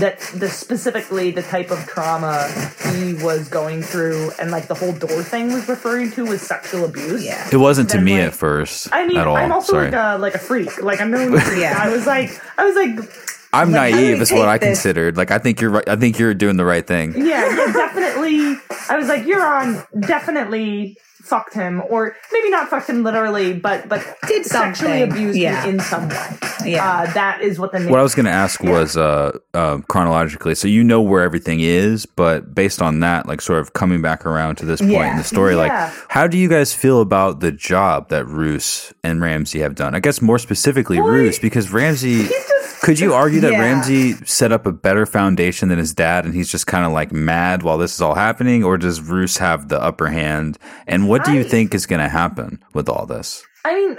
that the specifically the type of trauma he was going through, and like the whole door thing was referring to was sexual abuse. Yeah. It wasn't to me like- at first I mean, at all. I'm also Sorry. like a like a freak, like I'm freak. Yeah. I was like, I was like, I'm Like, naive. Is what I this? considered. Like I think you're right. I think you're doing the right thing. yeah, yeah, definitely. I was like, you're on definitely fucked him, or maybe not fucked him literally, but but Did sexually something. abused Yeah. him in some way. Yeah. Uh, that is what the name. What I was going to ask was uh, uh, chronologically. So you know where everything is, but based on that, like sort of coming back around to this point in the story, Yeah. like how do you guys feel about the job that Roose and Ramsay have done? I guess more specifically Well, Roose, because Ramsay. Could you argue that Yeah. Ramsay set up a better foundation than his dad, and he's just kind of like mad while this is all happening, or does Roose have the upper hand? And what do you I- think is going to happen with all this? I mean,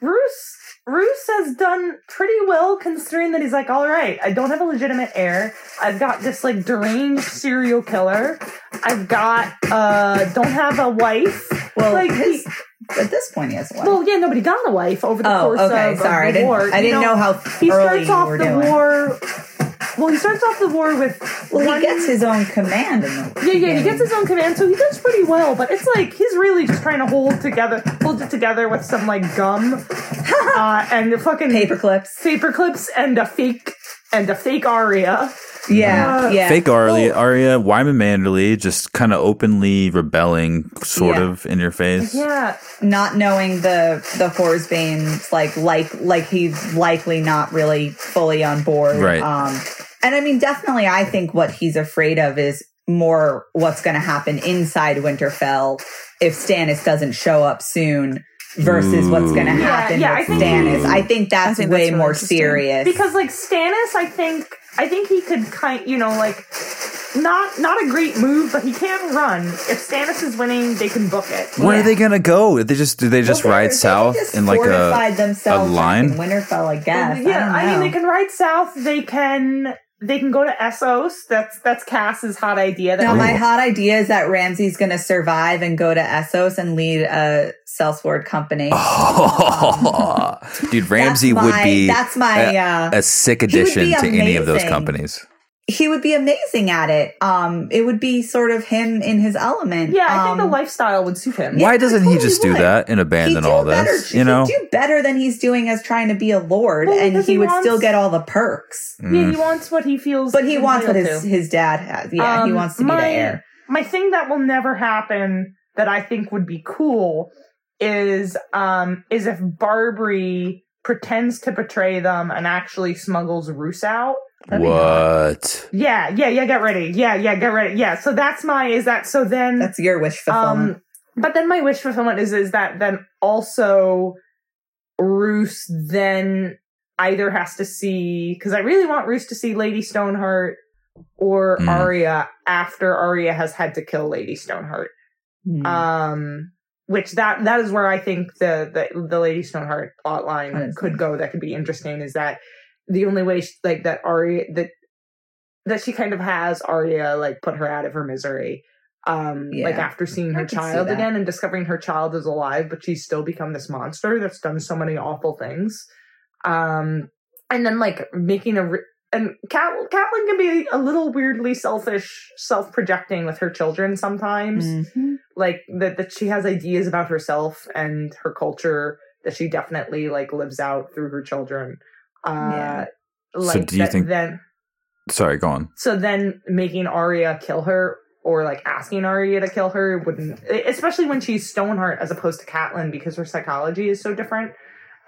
Bruce. Bruce has done pretty well considering that he's like, all right, I don't have a legitimate heir. I've got this like deranged serial killer. I've got uh don't have a wife. well, like his, he, at this point, he has one. well, yeah, nobody got a wife over the oh, course okay. of, Sorry, I of the didn't. war. I You didn't know, how he early starts off were the doing. war. Well, he starts off the war with Well, one- he gets his own command. In the Yeah, yeah, he gets his own command, so he does pretty well. But it's like he's really just trying to hold together, hold it together with some like gum uh, and the fucking paper clips. paper clips and a fake and a fake Arya. Yeah, Uh, yeah. Fake Arya, Oh. Arya Wyman Manderley, just kind of openly rebelling, sort Yeah. of in your face. Yeah, not knowing the the Whoresbane's like like like he's likely not really fully on board. Right. Um and I mean definitely I think what he's afraid of is more what's gonna happen inside Winterfell if Stannis doesn't show up soon versus what's gonna Ooh. Yeah, happen yeah, I with think- Stannis. I think that's think way that's really more serious. because like Stannis, I think I think he could kind, you know, like not not a great move, but he can run. If Stannis is winning, they can book it. Where Yeah. are they gonna go? They just do they just Well, ride south just in like a fortified themselves a back line? in Winterfell, I guess. yeah, I, I, don't mean, they can ride south. They can they can go to Essos. That's that's Cass's hot idea. That No, my hot idea is that Ramsay's going to survive and go to Essos and lead a sellsword company. Dude, Ramsay That's would my- be That's my. Uh, a sick addition to any of those companies. He would be amazing at it. Um, it would be sort of him in his element. yeah, I think the Um, lifestyle would suit him. Why I doesn't he totally just do that and abandon do all better. this? You know? he'd do better than he's doing as trying to be a lord, Well, and he, he would wants- still get all the perks. Yeah, Mm. he wants what he feels. But he wants what his to. his dad has. Yeah, he Um, wants to be my, the heir. My thing that will never happen that I think would be cool is um is if Barbrey pretends to betray them and actually smuggles Roose out. That'd be hot. What? Yeah, yeah, yeah, get ready. Yeah, yeah, get ready. Yeah. So that's my is that so then That's your wish fulfillment. um but then my wish fulfillment is is that then also Roose then either has to see because I really want Roose to see Lady Stoneheart or Mm. Arya after Arya has had to kill Lady Stoneheart. Hmm. Um which that that is where I think the the, the Lady Stoneheart plot line could go that could be interesting is that the only way she, like that Arya that that she kind of has Arya like put her out of her misery. Um like after seeing her could see child again and discovering her child is alive, but she's still become this monster that's done so many awful things. Um and then like making a re- and Cat- Catelyn can be a little weirdly selfish, self-projecting with her children sometimes Mhm. like that that she has ideas about herself and her culture that she definitely like lives out through her children. Uh Yeah. like do you that- think- then Sorry, go on. so then making Arya kill her or like asking Arya to kill her wouldn't especially when she's Stoneheart as opposed to Catelyn because her psychology is so different.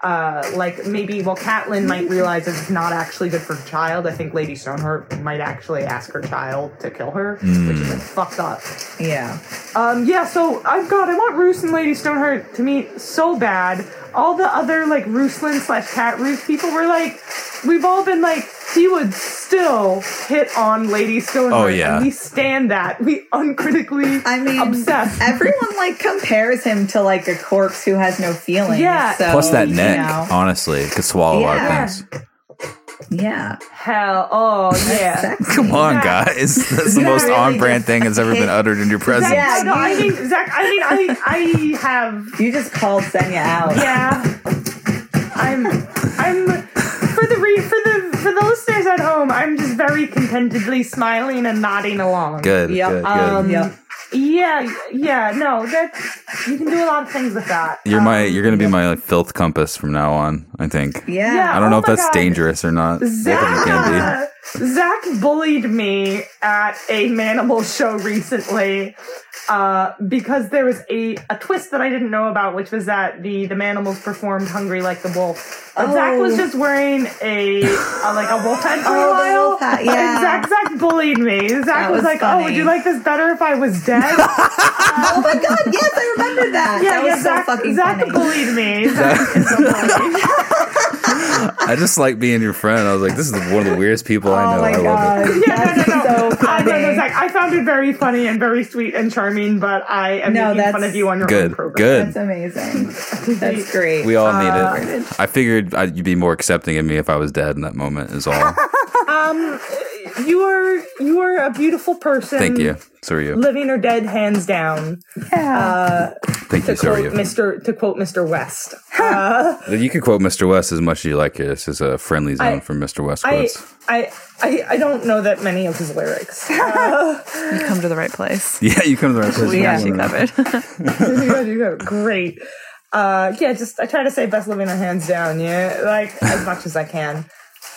Uh, like maybe well, Catelyn might realize it's not actually good for her child. I think Lady Stoneheart might actually ask her child to kill her, which is like, fucked up. Yeah. Um, yeah, so I've got I want Roose and Lady Stoneheart to meet so bad. All the other like Roosland slash Cat Roose people were like, we've all been like he would still hit on Lady Stoneheart. Oh, yeah. and we stand that. We uncritically I mean, obsessed. everyone like compares him to like a corpse who has no feelings. Yeah. So, Plus that you neck, know, honestly, could swallow a lot Yeah. of things. yeah. Hell, oh yeah. Come on, Zack- guys. That's the Zack most really on-brand thing that's ever been uttered in your presence. Zack, Yeah, no, I you- mean Zack. I mean, I I have You just called Senia out. yeah. I'm I'm for the re, for the for the listeners at home. I'm just very contentedly smiling and nodding along. Good, Yep. good, good. Um, Yep. Yeah, yeah, no, that you can do a lot of things with that. you're my, Um, you're gonna be my like filth compass from now on. I think. Yeah. Yeah. I don't know Oh if that's God. dangerous or not. Both of them can be. Zack, Zack bullied me at a Manimal show recently uh, because there was a, a twist that I didn't know about, which was that the the Manimals performed "Hungry Like the Wolf." Uh, Zack was Oh. just wearing a, a like a wolf hat for Oh, a while. wolf hat, And yeah. Zack Zack bullied me. Zack That was, was like, "Oh, would you like this better if I was dead?" Oh my god, yes, I remember that. yeah, that was yeah. so Zack, fucking Zack funny. bullied me. Zack is so bullied. I just like being your friend. I was like, this is one of the weirdest people I Oh know. my I love god. it. Yeah, no, no, no. so I, no, no, funny. Zack, I found it very funny and very sweet and charming, but I am No, making that's fun of you on your own Good, program. good. That's amazing. That's great. We all Uh, need it. I figured I'd, you'd be more accepting of me if I was dead in that moment. Is all. Um, you are you are a beautiful person. Thank you. So are you. Living or dead, hands down. yeah. Uh, Thank you. So are you. Mr. To quote Mr. West. Uh, You can quote Mr. West as much as you like. This is a friendly zone I- for Mr. West I, quotes. I I I don't know that many of his lyrics. Uh, You come to the right place. yeah, you come to the right place. We got you Yeah. covered. you guys- you guys are great. Uh, yeah, just I try to say best living or hands down. Yeah, like as much as I can.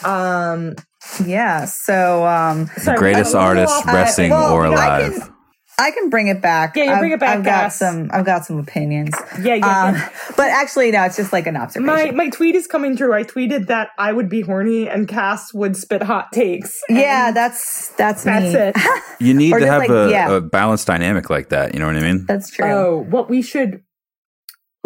Um, yeah. So um sorry, Greatest I- artist, I- resting well, or I alive. can- I can bring it back. Yeah, you I've- bring it back, I've got Cass. some I've got some opinions. Yeah, yeah, Um, yeah. but actually no, it's just like an observation. My my tweet is coming true. I tweeted that I would be horny and Cass would spit hot takes. yeah, that's that's That's me. it. You need Or to have like- a, yeah. a balanced dynamic like that. You know what I mean? That's true. Oh, what we should.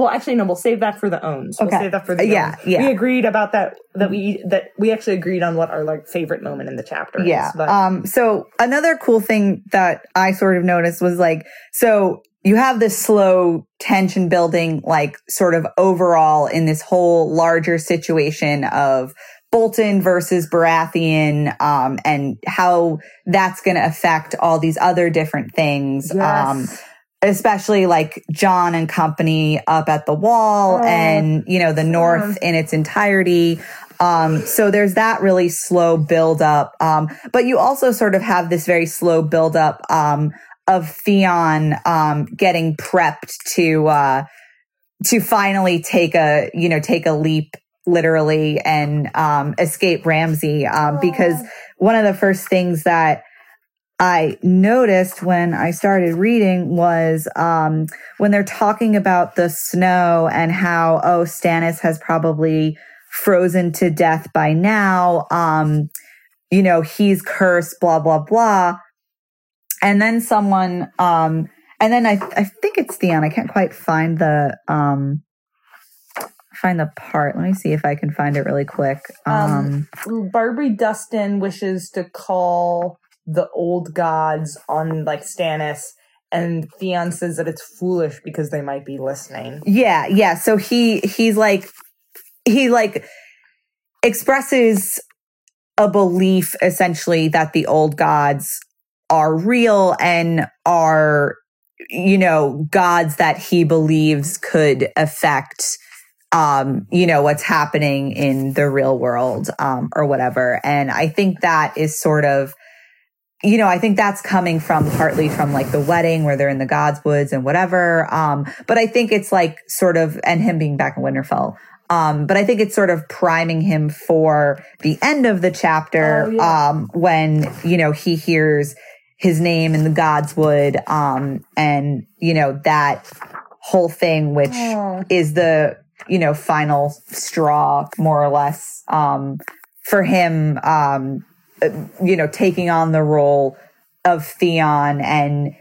Well, actually, no. We'll save that for the owns. We'll Okay. save that for the Yeah, owns. yeah. We agreed about that. That we that we actually agreed on what our like favorite moment in the chapter. Yeah. Is, but Um, so another cool thing that I sort of noticed was like, so you have this slow tension building, like sort of overall in this whole larger situation of Bolton versus Baratheon, um, and how that's going to affect all these other different things. Um, Yes. Especially like Jon and company up at the wall Oh. and, you know, the North in its entirety. Um, so there's that really slow build up. Um, but you also sort of have this very slow build up, um, of Theon, um, getting prepped to, uh, to finally take a, you know, take a leap literally and, um, escape Ramsay. Um, because one of the first things that, I noticed when I started reading was um, when they're talking about the snow and how, oh, Stannis has probably frozen to death by now. Um, you know, he's cursed, blah, blah, blah. And then someone, um, and then I, I think it's Theon. I can't quite find the, um, find the part. Let me see if I can find it really quick. Um, Um, Barbrey Dustin wishes to call the old gods on like Stannis, and Theon says that it's foolish because they might be listening. Yeah, yeah. So he he's like he like expresses a belief essentially that the old gods are real and are you know gods that he believes could affect um you know what's happening in the real world um or whatever and i think that is sort of you know, I think that's coming from partly from like the wedding where they're in the God's woods and whatever. Um, but I think it's like sort of, and him being back in Winterfell. Um, but I think it's sort of priming him for the end of the chapter, Oh, yeah. um, when, you know, he hears his name in the God's wood. Um, and, you know, that whole thing, which Oh. is the, you know, final straw, more or less, um, for him, um, you know, taking on the role of Theon and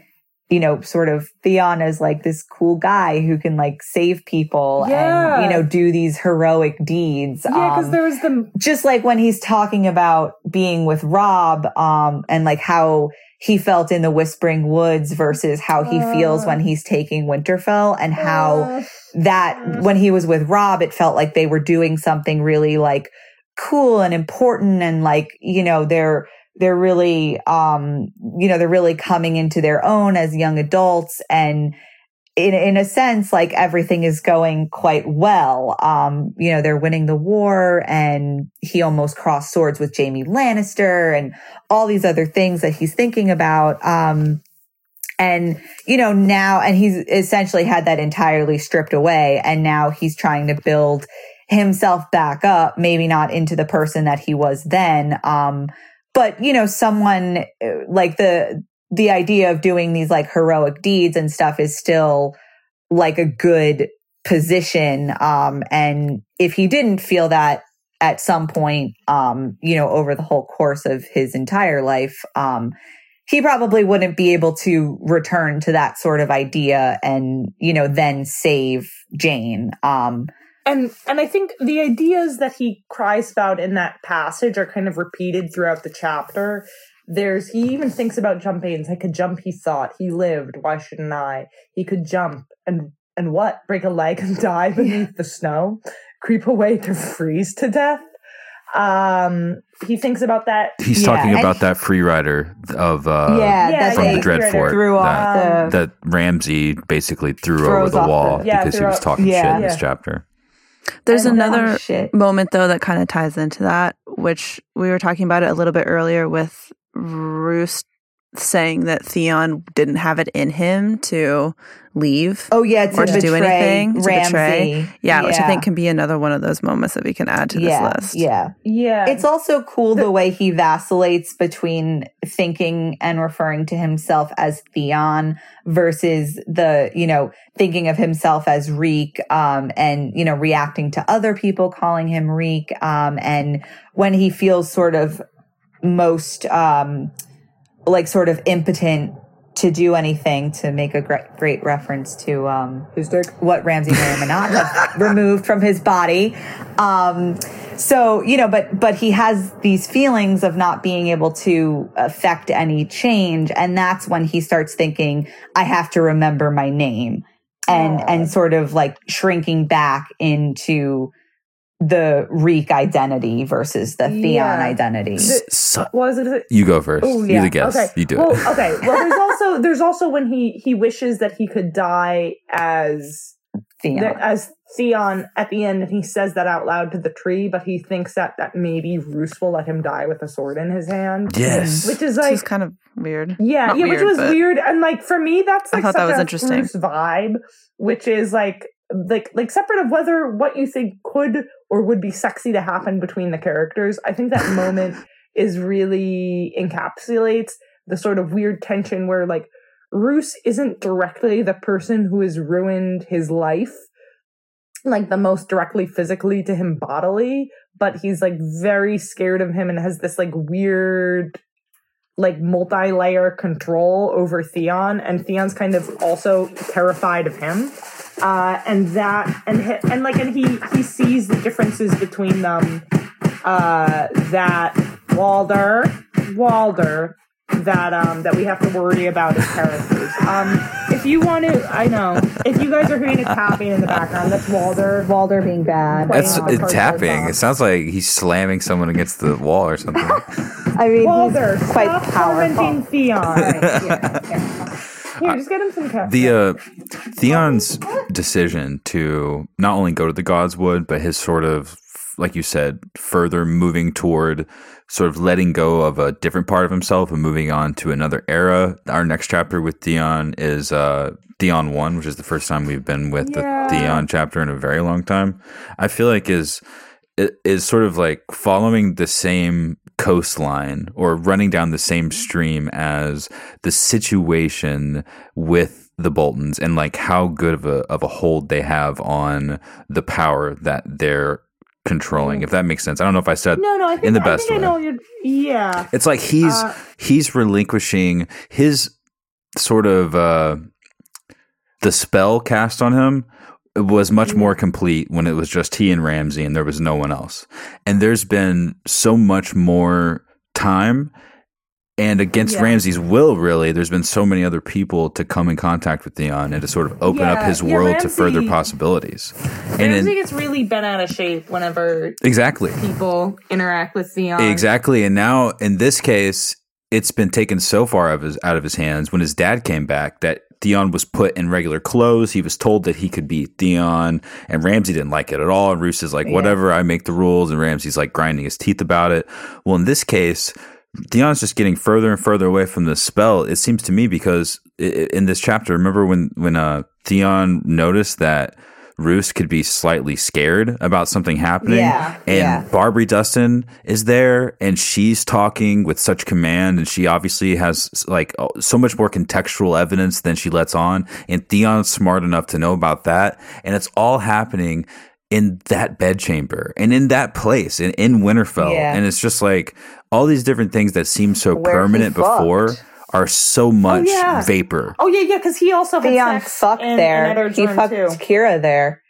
you know, sort of Theon as like this cool guy who can like save people Yeah. and, you know, do these heroic deeds. Yeah, because Um, there was the just like when he's talking about being with Robb, um, and like how he felt in the Whispering Woods versus how he feels Uh. when he's taking Winterfell and how Uh, that when he was with Robb, it felt like they were doing something really like cool and important and like, you know, they're, they're really, um, you know, they're really coming into their own as young adults and, in, in a sense, like everything is going quite well. Um, you know, they're winning the war and he almost crossed swords with Jaime Lannister and all these other things that he's thinking about. Um, and, you know, now, and he's essentially had that entirely stripped away. And now he's trying to build himself back up, maybe not into the person that he was then. Um, but, you know, someone uh, like the, the idea of doing these like heroic deeds and stuff is still like a good position. Um, and if he didn't feel that at some point, um, you know, over the whole course of his entire life, um, he probably wouldn't be able to return to that sort of idea and, you know, then save Jane. Um, and and I think the ideas that he cries about in that passage are kind of repeated throughout the chapter. There's he even thinks about jumping. I could jump, he thought. He lived. Why shouldn't I? He could jump and and what? Break a leg and die beneath the snow? Creep away to freeze to death? Um he thinks about that. He's Yeah, talking and- about that free rider of uh, yeah, yeah, from they the Dreadfort threw off that, the, that Ramsay basically threw over the off the- wall Yeah, because he was talking yeah. shit in this chapter. There's oh, another oh, moment though that kind of ties into that, which we were talking about it a little bit earlier with Roos saying that Theon didn't have it in him to leave. Oh yeah, to Or to do anything, to Ramsey. betray. Yeah, which I think can be another one of those moments that we can add to this yeah, list. Yeah, Yeah. it's also cool the way he vacillates between thinking and referring to himself as Theon versus the you know thinking of himself as Reek, um, and you know reacting to other people calling him Reek, um, and when he feels sort of most um, like sort of impotent to do anything to make a great, great reference to um, dick. what Ramsay may or may not have removed from his body. Um, so, you know, but, but he has these feelings of not being able to affect any change. And that's when he starts thinking, I have to remember my name and, Aw. and sort of like shrinking back into the Reek identity versus the Theon Yeah. identity. The- So- Was it? you go first. Oh You're yeah. the guest. Okay. You do well, it. okay. Well, there's also there's also when he he wishes that he could die as Theon. as Theon at the end, and he says that out loud to the tree, but he thinks that that maybe Roose will let him die with a sword in his hand. Yes. Which is Which like is kind of weird. yeah, Not yeah, weird, which was weird, and like for me, that's like I like thought that was a interesting. Roose vibe, which is like like like separate of whether what you think could or would be sexy to happen between the characters. I think that moment is really encapsulates the sort of weird tension where like Roose isn't directly the person who has ruined his life, like the most directly physically to him bodily, but he's like very scared of him and has this like weird like multi-layer control over Theon and Theon's kind of also terrified of him. Uh, and that and hi- and like and he he sees the differences between them uh, that Walder Walder that um that we have to worry about as characters. Um, if you want to, I know if you guys are hearing a tapping in the background, that's Walder. Walder being bad. That's on it's tapping. It sounds like he's slamming someone against the wall or something. I mean, Walder, he's quite stop powerful. tormenting Theon. yeah, yeah. Here, just get him some caffeine. the uh, Theon's decision to not only go to the Godswood, but his sort of, like you said, further moving toward sort of letting go of a different part of himself and moving on to another era. Our next chapter with Theon is uh, Theon One, which is the first time we've been with Yeah. the Theon chapter in a very long time. I feel like is is sort of like following the same coastline or running down the same stream as the situation with the Boltons and like how good of a of a hold they have on the power that they're controlling. If that makes sense. I don't know if I said no, no, I think, in the I best think way. I know you're. Yeah, It's like he's Uh, he's relinquishing his sort of uh, the spell cast on him was much more complete when it was just he and Ramsay and there was no one else. And there's been so much more time and against Yeah. Ramsay's will, really, there's been so many other people to come in contact with Theon and to sort of open up his yeah, world to further possibilities. And in- Ramsay gets really bent out of shape whenever exactly. people interact with Theon. Exactly. And now in this case, it's been taken so far of his, out of his hands when his dad came back that Theon was put in regular clothes. He was told that he could be Theon, and Ramsay didn't like it at all. And Roose is like, Yeah. whatever, I make the rules. And Ramsay's like grinding his teeth about it. Well, in this case, Theon's just getting further and further away from the spell. It seems to me because in this chapter, remember when when uh, Theon noticed that Roose could be slightly scared about something happening, Yeah, and yeah. Barbrey Dustin is there and she's talking with such command and she obviously has like oh, so much more contextual evidence than she lets on and Theon's smart enough to know about that and it's all happening in that bedchamber and in that place in, in Winterfell Yeah. and it's just like all these different things that seem so Where permanent before fucked. Are so much yeah. vapor Oh yeah, yeah, because he also had Theon sex fucked in, there. In he fucked too. Kyra there.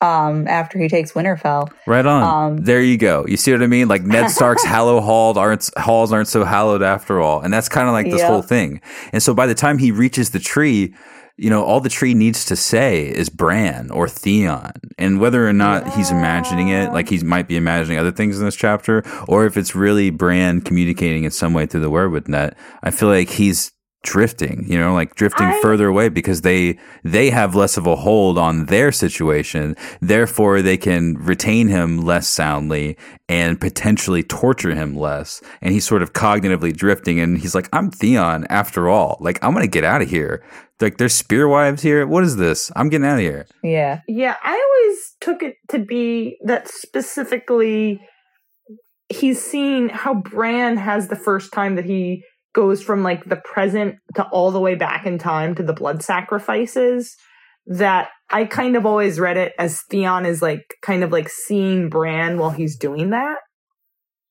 Um, after he takes Winterfell. Right on. Um, there you go. You see what I mean? Like Ned Stark's hallow halls aren't halls aren't so hallowed after all, and that's kind of like this Yep. whole thing. And so by the time he reaches the tree, you know, all the tree needs to say is Bran or Theon, and whether or not he's imagining it, like he might be imagining other things in this chapter, or if it's really Bran communicating in some way through the Weirwood net, I feel like he's drifting you know like drifting I- further away because they they have less of a hold on their situation. Therefore they can retain him less soundly and potentially torture him less. And he's sort of cognitively drifting and he's like i'm theon after all. Like i'm gonna get out of here. Like there's spear wives here. What is this? I'm getting out of here. Yeah. Yeah, I always took it to be that specifically he's seeing how Bran has the first time that he goes from like the present to all the way back in time to the blood sacrifices. That I kind of always read it as Theon is like kind of like seeing Bran while he's doing that.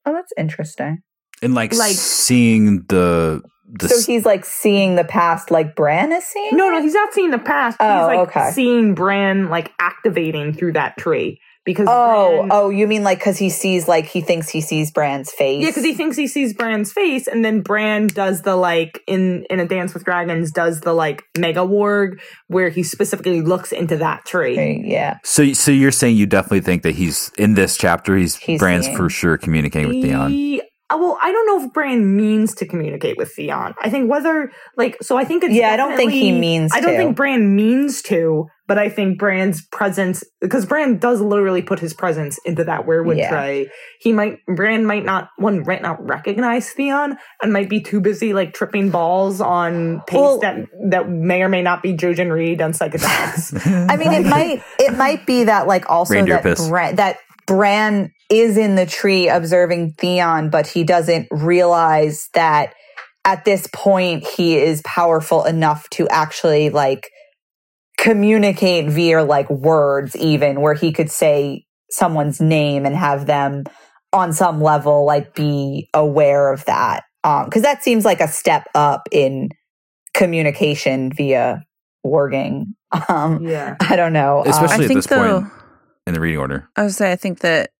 Oh, that's interesting. and like, Like- seeing the the So he's like seeing the past like Bran is seeing? No, no, he's not seeing the past. Oh, he's like okay. seeing Bran like activating through that tree because Oh, Bran- oh, you mean like because he sees like he thinks he sees Bran's face? Yeah, because he thinks he sees Bran's face, and then Bran does the like in in a Dance with Dragons does the like mega warg where he specifically looks into that tree. Okay, yeah. so so you're saying you definitely think that he's in this chapter he's, He's Bran's seeing. for sure communicating with Theon He- Uh, well, I don't know if Bran means to communicate with Theon. I think whether like so, I think it's Yeah, I don't think he definitely- means I don't to. think Bran means to, but I think Bran's presence because Bran does literally put his presence into that weirwood Yeah. tray. He might Bran might not one might not recognize Theon and might be too busy like tripping balls on paste Well- that that may or may not be Jojen Reed on psychedelics. I mean, it might it might be that like also Reindeer that piss. Bran, that Bran is in the tree observing Theon, but he doesn't realize that at this point he is powerful enough to actually like communicate via like words, even where he could say someone's name and have them on some level like be aware of that. Um, because that seems like a step up in communication via warging. Um, yeah. I don't know. Especially I at think this though. point in the reading order I would say I think that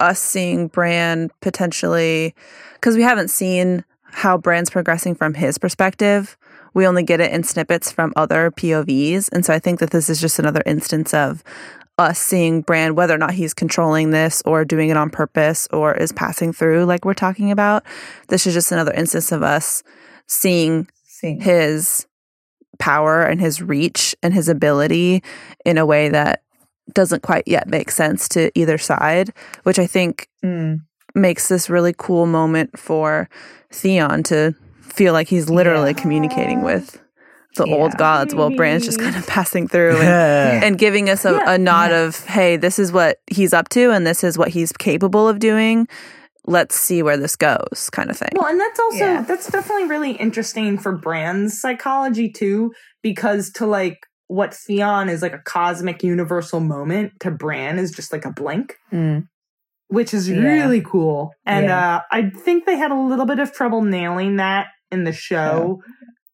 us seeing Bran potentially because we haven't seen how Bran's progressing from his perspective. We only get it in snippets from other POVs. And so I think that this is just another instance of us seeing Bran, whether or not he's controlling this or doing it on purpose or is passing through like we're talking about. This is just another instance of us seeing see. his power and his reach and his ability in a way that doesn't quite yet make sense to either side, which I think Mm. makes this really cool moment for Theon to feel like he's literally Yeah. communicating with the Yeah. old gods while Bran's just kind of passing through and, and giving us a, Yeah. a nod of, hey, this is what he's up to and this is what he's capable of doing. Let's see where this goes, kind of thing. Well, and that's also Yeah. that's definitely really interesting for Bran's psychology too, because to like what Theon is like a cosmic universal moment to Bran is just like a blink, Mm. which is Yeah. really cool. And Yeah. uh I think they had a little bit of trouble nailing that in the show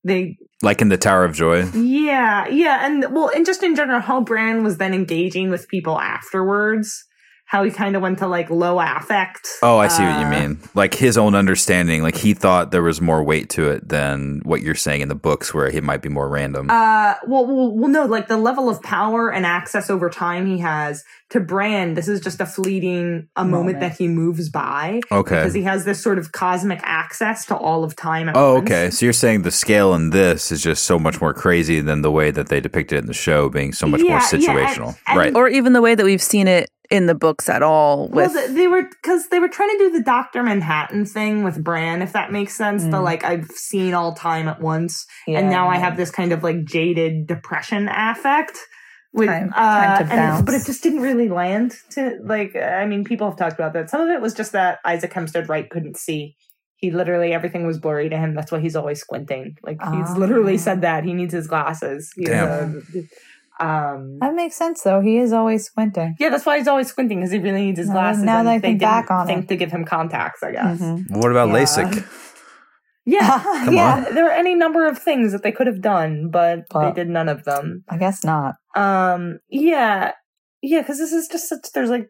they Like in the Tower of Joy. yeah yeah and well and just in general how Bran was then engaging with people afterwards how he kind of went to like low affect Oh, I see what you Uh, mean. Like his own understanding, like he thought there was more weight to it than what you're saying in the books, where it might be more random. Uh, well, well, well, no, like the level of power and access over time he has to Bran, this is just a fleeting a moment, Moment. that he moves by okay. because he has this sort of cosmic access to all of time. At Oh, once. okay. So you're saying the scale in this is just so much more crazy than the way that they depicted it in the show being so much more Yeah, yeah, and- situational. and- right. Or even the way that we've seen it in the books at all Well, with th- they were because they were trying to do the Doctor Manhattan thing with Bran, if that makes sense. The Mm. like I've seen all time at once, Yeah, and now I have this kind of like jaded depression affect. With, Time- uh, time to and it- but it just didn't really land to like. I mean, people have talked about that. Some of it was just that Isaac Hempstead Wright couldn't see. He literally everything was blurry to him. That's why he's always squinting. Like he's Ah. literally said that he needs his glasses. He's, Damn. uh, um, That makes sense, though. He is always squinting. yeah, that's why he's always squinting because he really needs his glasses. now and that I think didn't back on think it. to give him contacts. I guess. Mhm. what about Yeah. LASIK? Yeah, Come yeah. There are any number of things that they could have done, but they did none of them. I guess not. Um, yeah, yeah, because this is just such. There's like,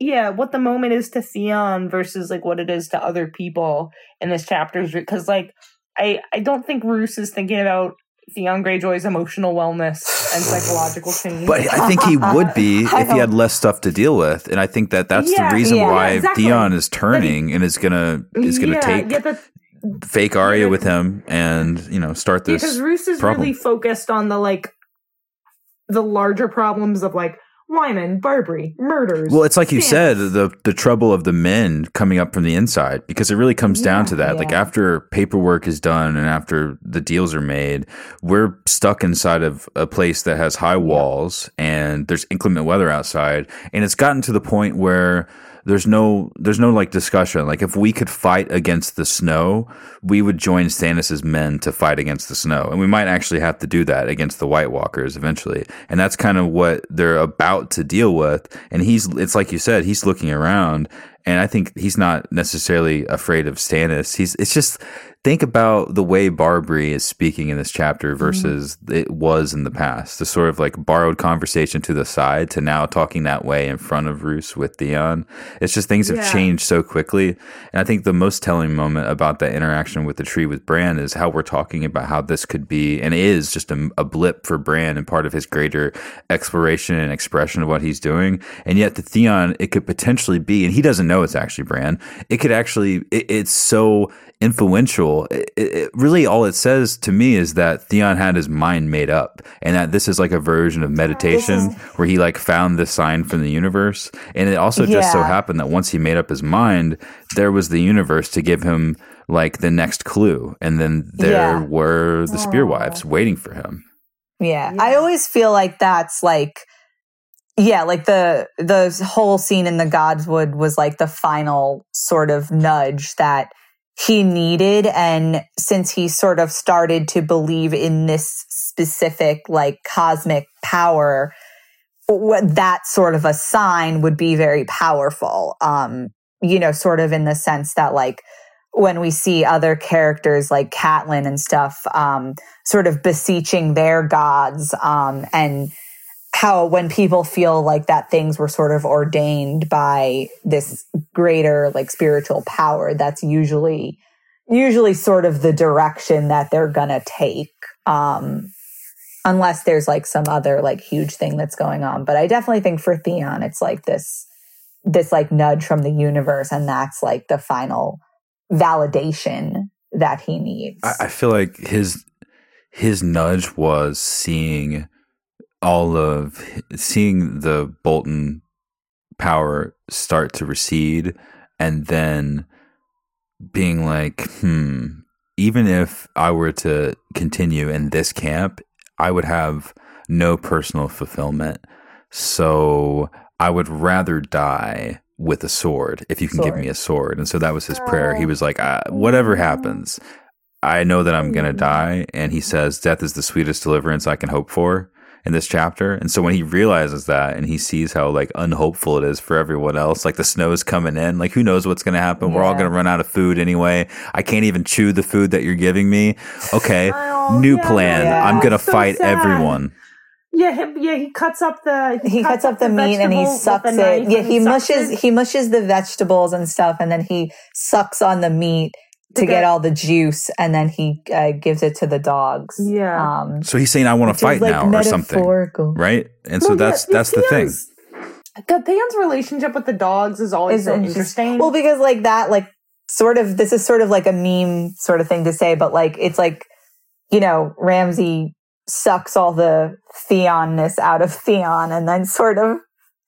yeah, what the moment is to Theon versus like what it is to other people in this chapter is because like I I don't think Roose is thinking about Theon Greyjoy's emotional wellness and psychological change. But I think he would be if he had less stuff to deal with, and I think that that's Yeah, the reason yeah, why exactly. Theon is turning and is gonna is gonna yeah, take yeah, but fake Arya with him and you know start this. because Roose is problem. really focused on the like the larger problems of like Wyman, Barbrey, murders. Well, it's like you said, the the trouble of the men coming up from the inside, because it really comes down to that. Like after paperwork is done and after the deals are made, we're stuck inside of a place that has high walls and there's inclement weather outside, and it's gotten to the point where there's no there's no like discussion. Like if we could fight against the snow, we would join Stannis's men to fight against the snow, and we might actually have to do that against the White Walkers eventually. And that's kind of what they're about to deal with. And he's it's like you said, he's looking around, and I think he's not necessarily afraid of Stannis. He's it's just think about the way Barbrey is speaking in this chapter mm-hmm. versus it was in the past. The sort of like borrowed conversation to the side to now talking that way in front of Roose with Theon. It's just things have Yeah. changed so quickly. And I think the most telling moment about that interaction with the tree with Bran is how we're talking about how this could be and is just a, a blip for Bran and part of his greater exploration and expression of what he's doing. And yet to Theon, it could potentially be, and he doesn't know it's actually Bran. It could actually, it, it's so influential. It, it, really, all it says to me is that Theon had his mind made up, and that this is like a version of meditation where he like found this sign from the universe. And it also just so happened that once he made up his mind, there was the universe to give him like the next clue, and then there Yeah. were the spear oh. wives waiting for him. Yeah. Yeah. I always feel like that's like yeah, like the the whole scene in the Godswood was like the final sort of nudge that he needed and since he sort of started to believe in this specific like cosmic power that sort of a sign would be very powerful. Um you know sort of in the sense that like when we see other characters like Catelyn and stuff um sort of beseeching their gods um, and how when people feel like that things were sort of ordained by this greater like spiritual power that's usually usually sort of the direction that they're gonna take um unless there's like some other like huge thing that's going on. But i definitely think for theon it's like this this like nudge from the universe and that's like the final validation that he needs. I, I feel like his his nudge was seeing all of seeing the Bolton power start to recede and then being like, hmm, even if I were to continue in this camp, I would have no personal fulfillment. So I would rather die with a sword if you can give me a sword. And so that was his prayer. He was like, uh, whatever happens, I know that I'm going to die. And he says, death is the sweetest deliverance I can hope for. In this chapter. And so when he realizes that and he sees how like unhopeful it is for everyone else, like the snow's coming in, like who knows what's going to happen? We're all going to run out of food anyway. I can't even chew the food that you're giving me. Okay, Oh, new yeah, plan. yeah. I'm going to So fight sad. everyone. Yeah, him, yeah, he cuts up the he cuts up the meat and he sucks it. Yeah, and he mushes it. he mushes the vegetables and stuff, and then he sucks on the meat to To get get- all the juice, and then he uh, gives it to the dogs. Yeah. um, So he's saying I want to fight like, now or something, right? And so Well, yeah, that's that's the thing. Theon's- The Theon's relationship with the dogs is always Is so interesting. interesting. Well, because like that, like sort of, this is sort of like a meme sort of thing to say, but like it's like, you know, Ramsay sucks all the Theonness out of Theon and then sort of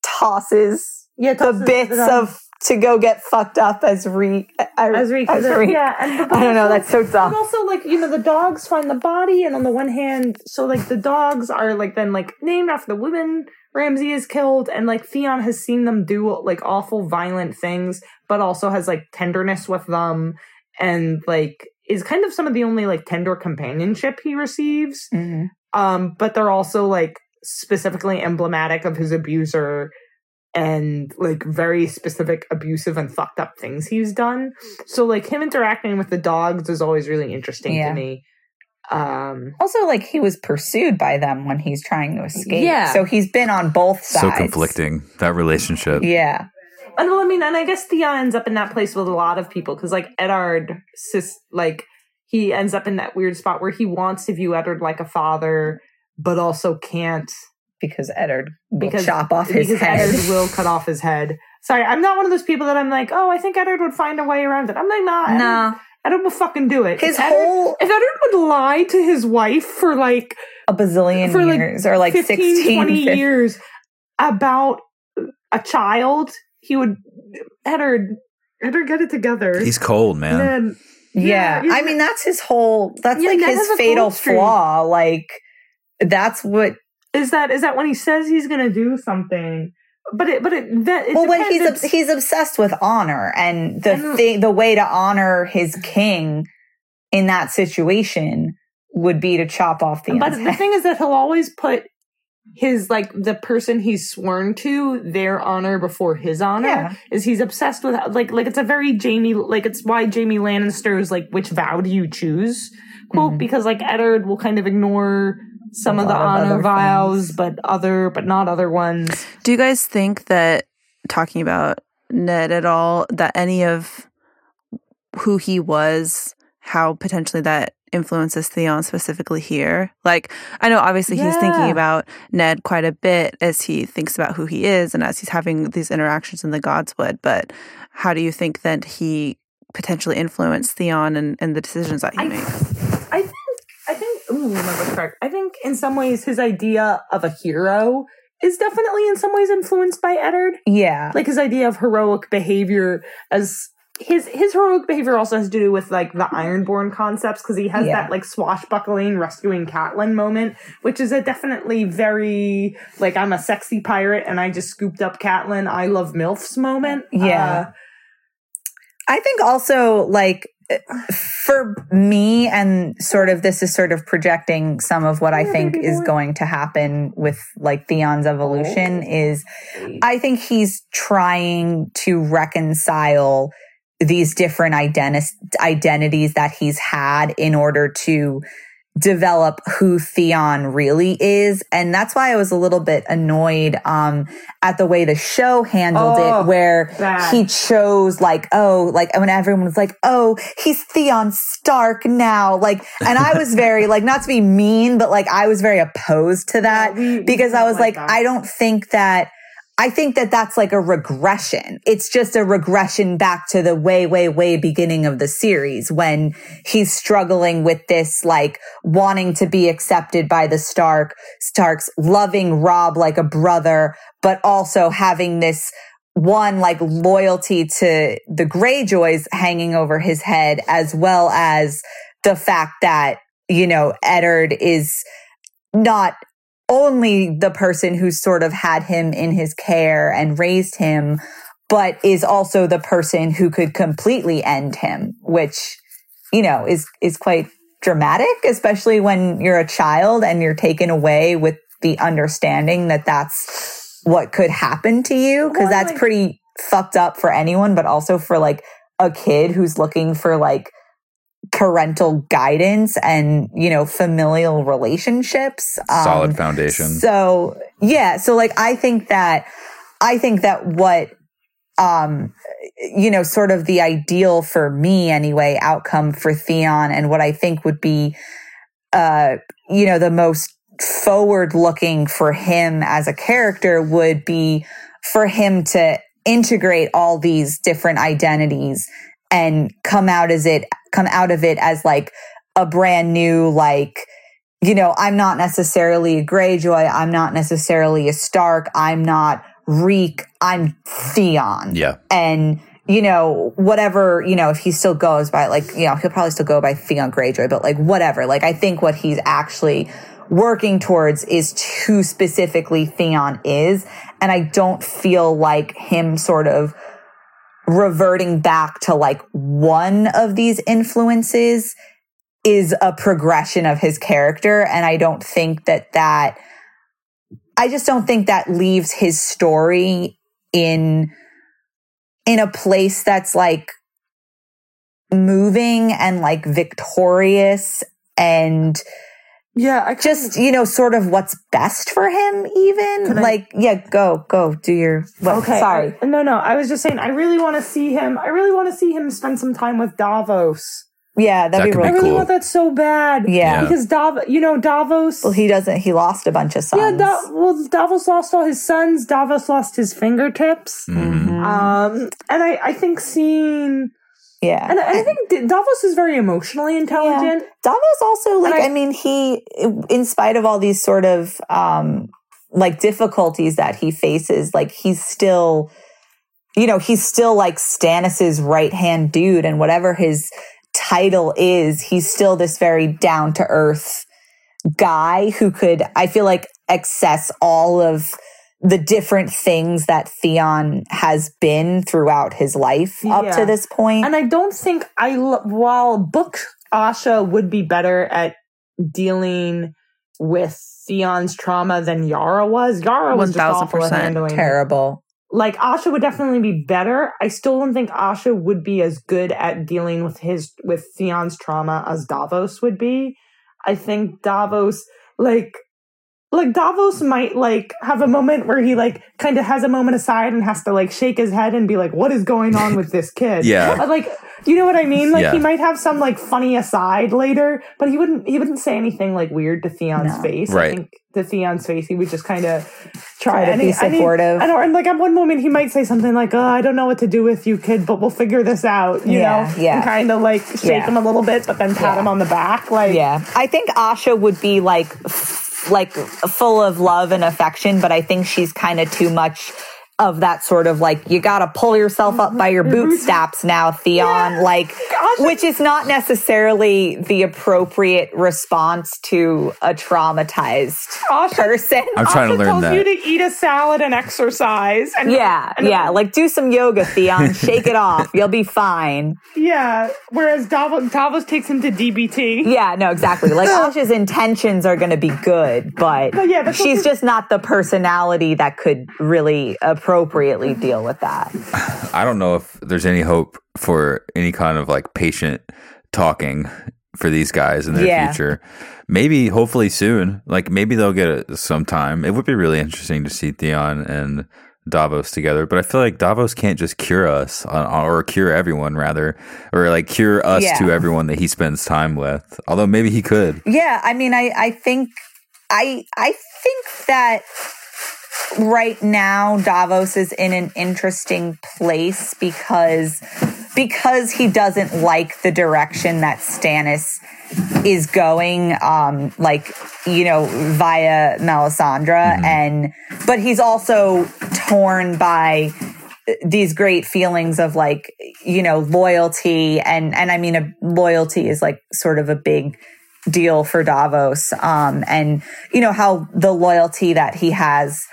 tosses yeah, the bits it of to go get fucked up as re as Reek, as Reek. yeah, and but I don't know. That's so But dumb. also, like you know, the dogs find the body, and on the one hand, so like the dogs are like then like named after the women Ramsay is killed, and like Theon has seen them do like awful, violent things, but also has like tenderness with them, and like is kind of some of the only like tender companionship he receives. Mhm. Um, but they're also like specifically emblematic of his abuser and like very specific abusive and fucked up things he's done. So like him interacting with the dogs is always really interesting Yeah. to me. Um Also, like he was pursued by them when he's trying to escape. Yeah. So he's been on both sides. So conflicting that relationship. Yeah. and well, I mean, and I guess Thea ends up in that place with a lot of people because like Eddard sis like he ends up in that weird spot where he wants to view Eddard like a father, but also can't Because Eddard will Because- chop off his because head. Eddard will cut off his head. Sorry, I'm not one of those people that I'm like, oh, I think Eddard would find a way around it. I'm like, nah, Eddard, No. Eddard will fucking do it. His if Eddard, whole if Eddard would lie to his wife for like a bazillion for, like, years or like 15, 16 20 50 years about a child, he would Eddard Eddard get it together. He's cold, man. And then Yeah. Yeah, I mean that's his whole that's Yeah, like Ned his fatal flaw. Like that's what is that is that when he says he's gonna do something, but it but it that it well when he's he's obsessed with honor and the And- thing the way to honor his king in that situation would be to chop off the But the thing is that he'll always put his like the person he's sworn to their honor before his honor Yeah. is he's obsessed with like like it's a very Jaime like it's why Jaime Lannister's like which vow do you choose quote Mhm. because like Eddard will kind of ignore some of the honor things. but other but not other ones Do you guys think that talking about Ned at all, that any of who he was, how potentially that influences Theon specifically here? Like, I know obviously he's thinking about Ned quite a bit as he thinks about who he is and as he's having these interactions in the Godswood, but how do you think that he potentially influenced Theon and, and the decisions that he I, made? I think I think ooh, remember correct. I think in some ways his idea of a hero is definitely in some ways influenced by Eddard. yeah like his idea of heroic behavior as his his heroic behavior also has to do with like the ironborn concepts because he has Yeah. that like swashbuckling rescuing Catelyn moment which is a definitely very like i'm a sexy pirate and i just scooped up Catelyn i love milfs moment Yeah. Uh, I think also like for me and sort of this is sort of projecting some of what I think is going to happen with like Theon's evolution is I think he's trying to reconcile these different identi- identities that he's had in order to develop who Theon really is. And that's why I was a little bit annoyed um, at the way the show handled Oh, it, where bad. he chose like, oh, like when everyone was like, oh, he's Theon Stark now. Like, and I was very like, not to be mean, but like I was very opposed to that Yeah, we- because I was like like, that. I don't think that. I think that that's like a regression. It's just a regression back to the way, way, way beginning of the series when he's struggling with this, like wanting to be accepted by the Stark, Starks, loving Robb like a brother, but also having this one like loyalty to the Greyjoys hanging over his head, as well as the fact that, you know, Eddard is not only the person who sort of had him in his care and raised him, but is also the person who could completely end him, which, you know, is, is quite dramatic, especially when you're a child and you're taken away with the understanding that that's what could happen to you. Because that's pretty fucked up for anyone, but also for like a kid who's looking for like parental guidance and you know familial relationships. Um, Solid foundation. So yeah, so like I think that I think that what um you know sort of the ideal for me anyway outcome for Theon and what I think would be uh you know the most forward looking for him as a character would be for him to integrate all these different identities and come out as it come out of it as like a brand new like you know i'm not necessarily a greyjoy i'm not necessarily a stark i'm not reek i'm theon yeah. and you know whatever you know if he still goes by like you know he'll probably still go by theon greyjoy but like whatever like i think what he's actually working towards is who specifically theon is and i don't feel like him sort of reverting back to like one of these influences is a progression of his character and i don't think that that i just don't think that leaves his story in in a place that's like moving and like victorious and Yeah, I just you know sort of what's best for him even Can I- like yeah go go do your what, okay. sorry I- no, no. I was just saying. I really want to see him. I really want to see him spend some time with Davos. yeah that'd That be could I really be really want that so bad. Yeah. because Davos. You know, Davos. well he doesn't he lost a bunch of sons yeah, da- well, Davos lost all his sons. Davos lost his fingertips. Mhm. Mhm. Um, and I, I think seeing, yeah and, and I think Davos is very emotionally intelligent. Davos also like I- I, mean he in spite of all these sort of um like difficulties that he faces like he's still you know he's still like Stannis's right hand dude and whatever his title is he's still this very down to earth guy who could I feel like access all of the different things that Theon has been throughout his life up Yeah. to this point. And I don't think I, lo- while book Asha would be better at dealing with Theon's trauma than Yara was. Yara was just awful at 1000% handling it. Terrible. like Asha would definitely be better. I still don't think Asha would be as good at dealing with his with Theon's trauma as Davos would be. I think Davos like like Davos might like have a moment where he like kind of has a moment aside and has to like shake his head and be like, "What is going on with this kid?" Yeah. Uh, like you know what I mean. Like Yeah. he might have some like funny aside later, but he wouldn't he wouldn't say anything like weird to Theon's No. face. I think to Theon's face, he would just kind of try, Try to and be he- and he- supportive. I know, and like at one moment he might say something like, "Oh, I don't know what to do with you, kid, but we'll figure this out." You Yeah, know, yeah. and kind of like shake Yeah. him a little bit, but then pat Yeah. him on the back, like, Yeah. I think Asha would be like f- like full of love and affection, but I think she's kind of too much of that sort of like you got to pull yourself up by your bootstraps mm-hmm. now, Theon, like Asha- which is not necessarily the appropriate response to a traumatized Asha- person. I'm trying to Asha learn tells that. you to eat a salad and exercise, and Yeah, and- yeah, like do some yoga, Theon. Shake it off. You'll be fine. yeah. Whereas Davos, Davos takes him to DBT. Yeah, no, exactly. Like Asha's intentions are going to be good, but But yeah, she's just not the personality that could really appropriately deal with that. I don't know if there's any hope for any kind of like patient talking for these guys in their Yeah. future. Maybe, hopefully soon. Like maybe they'll get it sometime. It would be really interesting to see Theon and Davos together, but I feel like Davos can't just cure us or cure everyone rather, or like cure us Yeah. to everyone that he spends time with. Although maybe he could. Yeah, I mean, I I think I I think that right now Davos is in an interesting place because because he doesn't like the direction that Stannis is going um like you know via Melisandre and but he's also torn by these great feelings of like you know loyalty and and I mean a, loyalty is like sort of a big deal for Davos um and you know how the loyalty that he has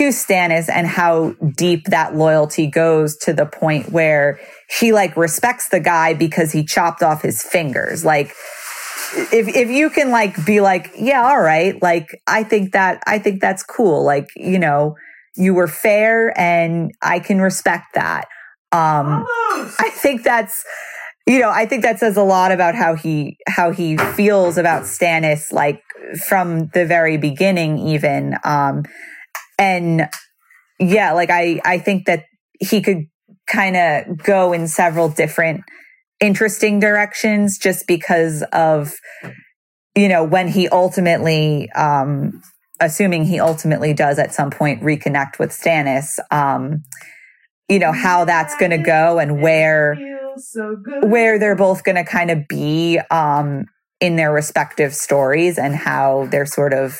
to Stannis and how deep that loyalty goes to the point where he like respects the guy because he chopped off his fingers like if if you can like be like, yeah, all right, like I think that I think that's cool. Like, you know, you were fair and I can respect that. Um I think that's you know, I think that says a lot about how he how he feels about Stannis like from the very beginning even um and yeah, like I I think that he could kind of go in several different interesting directions just because of you know when he ultimately um assuming he ultimately does at some point reconnect with Stannis um you know how that's going to go and where where they're both going to kind of be um in their respective stories and how they're sort of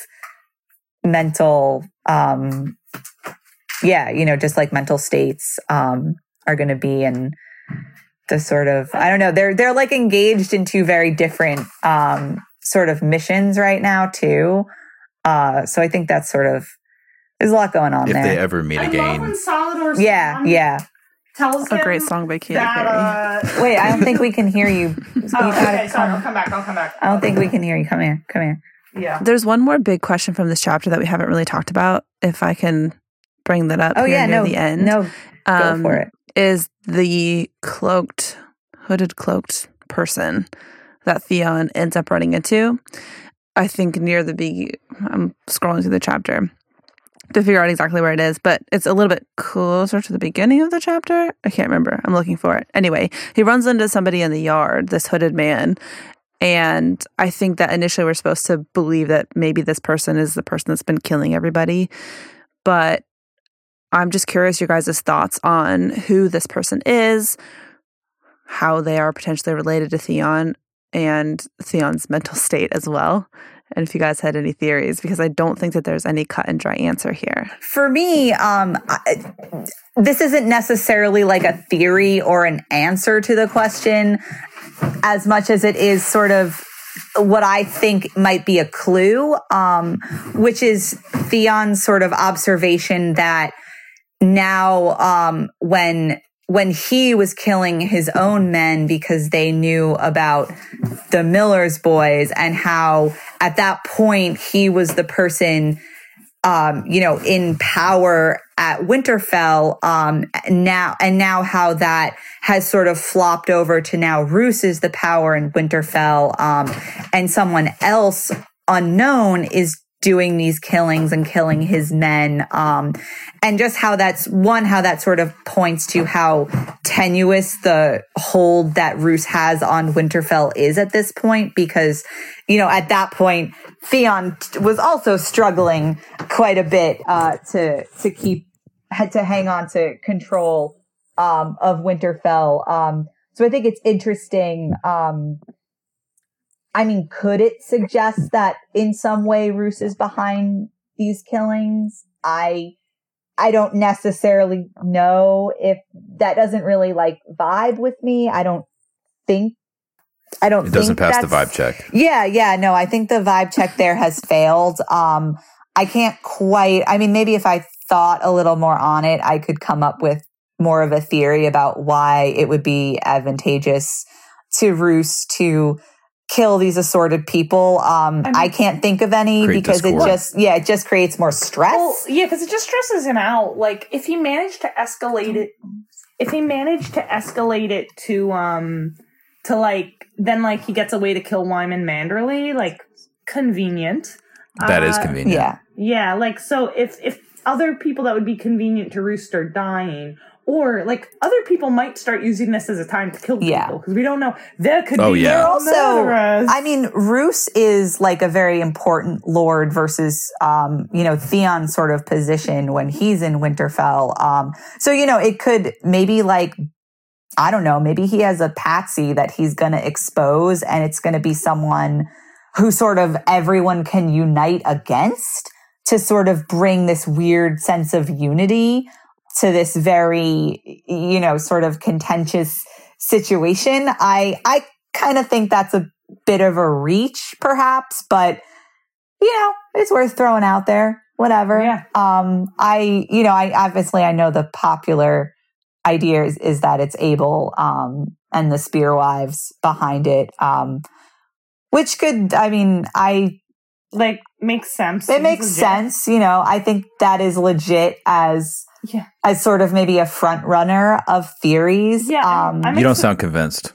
mental um yeah you know just like mental states um are going to be and the sort of I don't know they're they're like engaged in two very different um sort of missions right now too. Uh so I think that's sort of there's a lot going on if there. they ever meet I again. when yeah, Swan yeah. tells A him great song by Katy that, Perry. uh, Wait, I don't think we can hear you. You oh, okay, sorry, I'll come- come back. I'll come back. I don't think we can hear you. Come here. Come here. Yeah. There's one more big question from this chapter that we haven't really talked about. If I can bring that up Oh yeah, near no, the end. no, go Um, for it. is the cloaked, hooded, cloaked person that Theon ends up running into. I think near the be I'm scrolling through the chapter to figure out exactly where it is, but it's a little bit closer to the beginning of the chapter. I can't remember. I'm looking for it. Anyway, he runs into somebody in the yard, this hooded man. And I think that initially we're supposed to believe that maybe this person is the person that's been killing everybody. But I'm just curious your guys' thoughts on who this person is, how they are potentially related to Theon, and Theon's mental state as well. And if you guys had any theories, because I don't think that there's any cut and dry answer here. For me, um, I, this isn't necessarily like a theory or an answer to the question, as much as it is sort of what I think might be a clue, um, which is Theon's sort of observation that now, um, when when he was killing his own men because they knew about the Miller's boys and how at that point he was the person um, you know, in power at Winterfell, um, now, and now how that has sort of flopped over to now Roose is the power in Winterfell, um, and someone else unknown is doing these killings and killing his men. Um, and just how that's one, how that sort of points to how tenuous the hold that Roose has on Winterfell is at this point, because, you know, at that point, Theon was also struggling quite a bit, uh, to, to keep, had to hang on to control, um, of Winterfell. Um, so I think it's interesting, um, I mean, could it suggest that in some way Roose is behind these killings? I I don't necessarily know if that doesn't really like vibe with me. I don't think I don't think It doesn't think pass the vibe check. yeah, yeah, no, I think the vibe check there has failed. Um, I can't quite, I mean, maybe if I thought a little more on it, I could come up with more of a theory about why it would be advantageous to Roose to kill these assorted people. Um, I mean- I can't think of any because discord. it just, yeah, it just creates more stress. Well, yeah, because it just stresses him out. Like if he managed to escalate it, if he managed to escalate it to um to like then like he gets away to kill Wyman Manderley, like convenient. That is Uh, convenient. yeah. Yeah, like so if if other people that would be convenient to Rooster dying. Or like other people might start using this as a time to kill Yeah. people because we don't know. There could Oh, be yeah. Also, murderers. I mean, Roose is like a very important lord versus, um, you know, Theon sort of position when he's in Winterfell. Um, so, you know, it could maybe like, I don't know, maybe he has a patsy that he's going to expose and it's going to be someone who sort of everyone can unite against to sort of bring this weird sense of unity to this very, you know, sort of contentious situation. I, I kind of think that's a bit of a reach, perhaps, but you know, it's worth throwing out there. Whatever. Yeah. Um, I, you know, I obviously I know the popular idea is, is that it's Abel, um, and the Spear Wives behind it. Um, which could, I mean, I Like makes sense. it makes legit. sense. You know, I think that is legit as Yeah. as sort of maybe a front runner of theories. Yeah, I'm- Um, I'm You don't ex- sound convinced.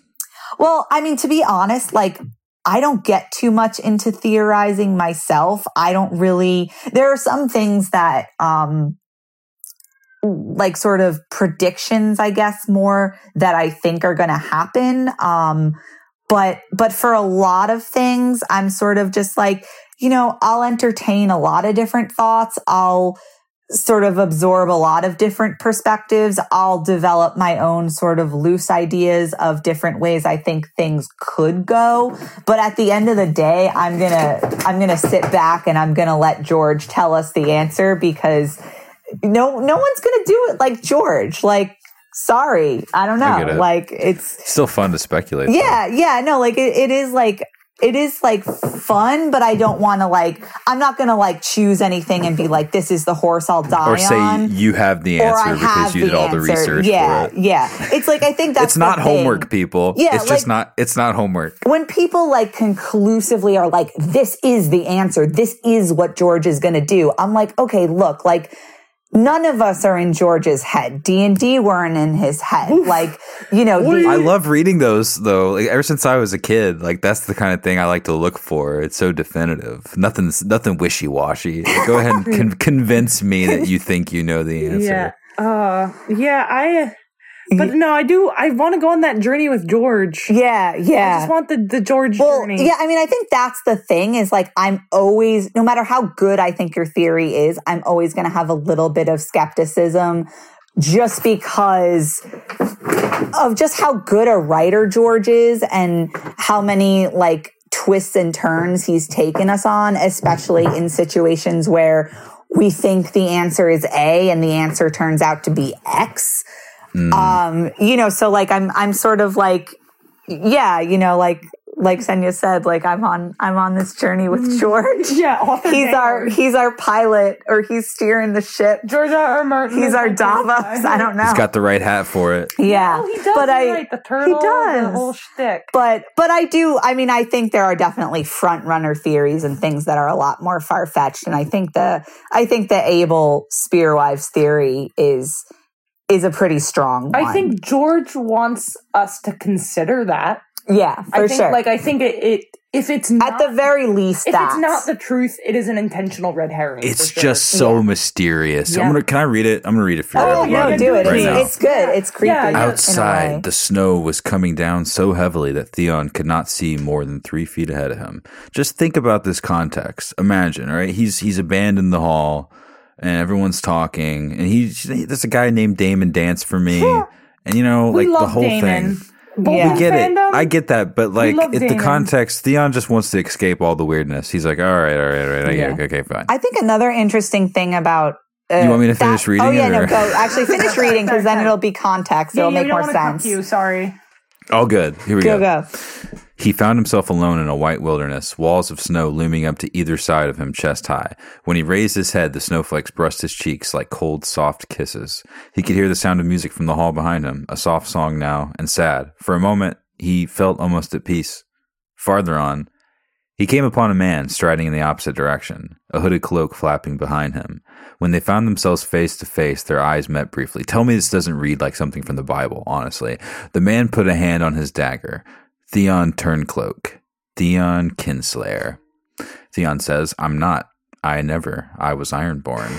well, I mean, to be honest, like I don't get too much into theorizing myself. I don't really. There are some things that, um, like sort of predictions, I guess, more that I think are going to happen. Um, but but for a lot of things, I'm sort of just like, you know, I'll entertain a lot of different thoughts. I'll sort of absorb a lot of different perspectives. I'll develop my own sort of loose ideas of different ways I think things could go. But at the end of the day, I'm going to I'm going to sit back and I'm going to let George tell us the answer because no no one's to do it like George. Like sorry, I don't I know. it. Like it's Still fun to speculate. though. yeah, yeah, no, like it, it is like it is like fun, but I don't want to like I'm not gonna like choose anything and be like this is the horse I'll die Or say on. you have the answer have because you did all the research Yeah, for it. yeah. It's like I think that's It's not the thing. homework, people. Yeah, it's just not. It's not homework. When people like conclusively are like, this is the answer, this is what George is gonna do. I'm like, okay, look, like none of us are in George's head. D and D weren't in his head. Like, you know, the- I love reading those though. Like ever since I was a kid, like that's the kind of thing I like to look for. It's so definitive. Nothing's nothing wishy washy. Go ahead and con- convince me that you think you know the answer. Yeah. Uh yeah, I but no, I do I want to go on that journey with George. yeah, yeah. I just want the, the George Well, journey. yeah, I mean, I think that's the thing is like, I'm always, no matter how good I think your theory is, I'm always going to have a little bit of skepticism just because of just how good a writer George is and how many like twists and turns he's taken us on, especially in situations where we think the answer is A and the answer turns out to be X. Um, you know, so like I'm I'm sort of like yeah, you know, like like Senia said, like I'm on I'm on this journey with George. Yeah, He's our he's our pilot or he's steering the ship. George R. R. Martin. He's our my Davos. I don't know. He's got the right hat for it. yeah. Oh, he does. But I right, the turtle, he does. the whole shtick. but but I do I mean I think there are definitely front runner theories and things that are a lot more far fetched and I think the I think the Abel Spearwives theory is is a pretty strong one. I think George wants us to consider that. yeah, for I think, sure. like, I think it, it if it's not, At the very least, if that it's not the truth, it is an intentional red herring. It's sure. just so mysterious. I'm Yeah. gonna. Can I read it? I'm gonna read it for Oh, everybody no, do it. right It's, it's good. It's creepy. Yeah, yeah. in a way. Outside, the snow was coming down so heavily that Theon could not see more than three feet ahead of him. Just think about this context. Imagine, all right? He's he's abandoned the hall, and everyone's talking, and he's there's a guy named Damon Dance for me, and you know, We like the whole Damon. thing. Both Yeah. in I get fandom, it. I get that, but like love it, the context, Theon just wants to escape all the weirdness. He's like, all right, all right, all right, I Yeah. it. Okay, fine. I think another interesting thing about uh, You want me to finish reading Oh yeah, it, no, go. Actually, finish reading because then it'll be context. Yeah, it'll yeah, make we don't more wanna sense. You sorry. all good. Here we Go go. go. He found himself alone in a white wilderness, walls of snow looming up to either side of him chest high. When he raised his head, the snowflakes brushed his cheeks like cold, soft kisses. He could hear the sound of music from the hall behind him, a soft song now, and sad. For a moment, he felt almost at peace. Farther on, he came upon a man striding in the opposite direction, a hooded cloak flapping behind him. When they found themselves face to face, their eyes met briefly. Tell me this doesn't read like something from the Bible, honestly. The man put a hand on his dagger. Theon Turncloak. Theon Kinslayer. Theon says, I'm not. I never. I was Ironborn.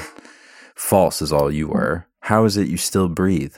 False is all you were. How is it you still breathe?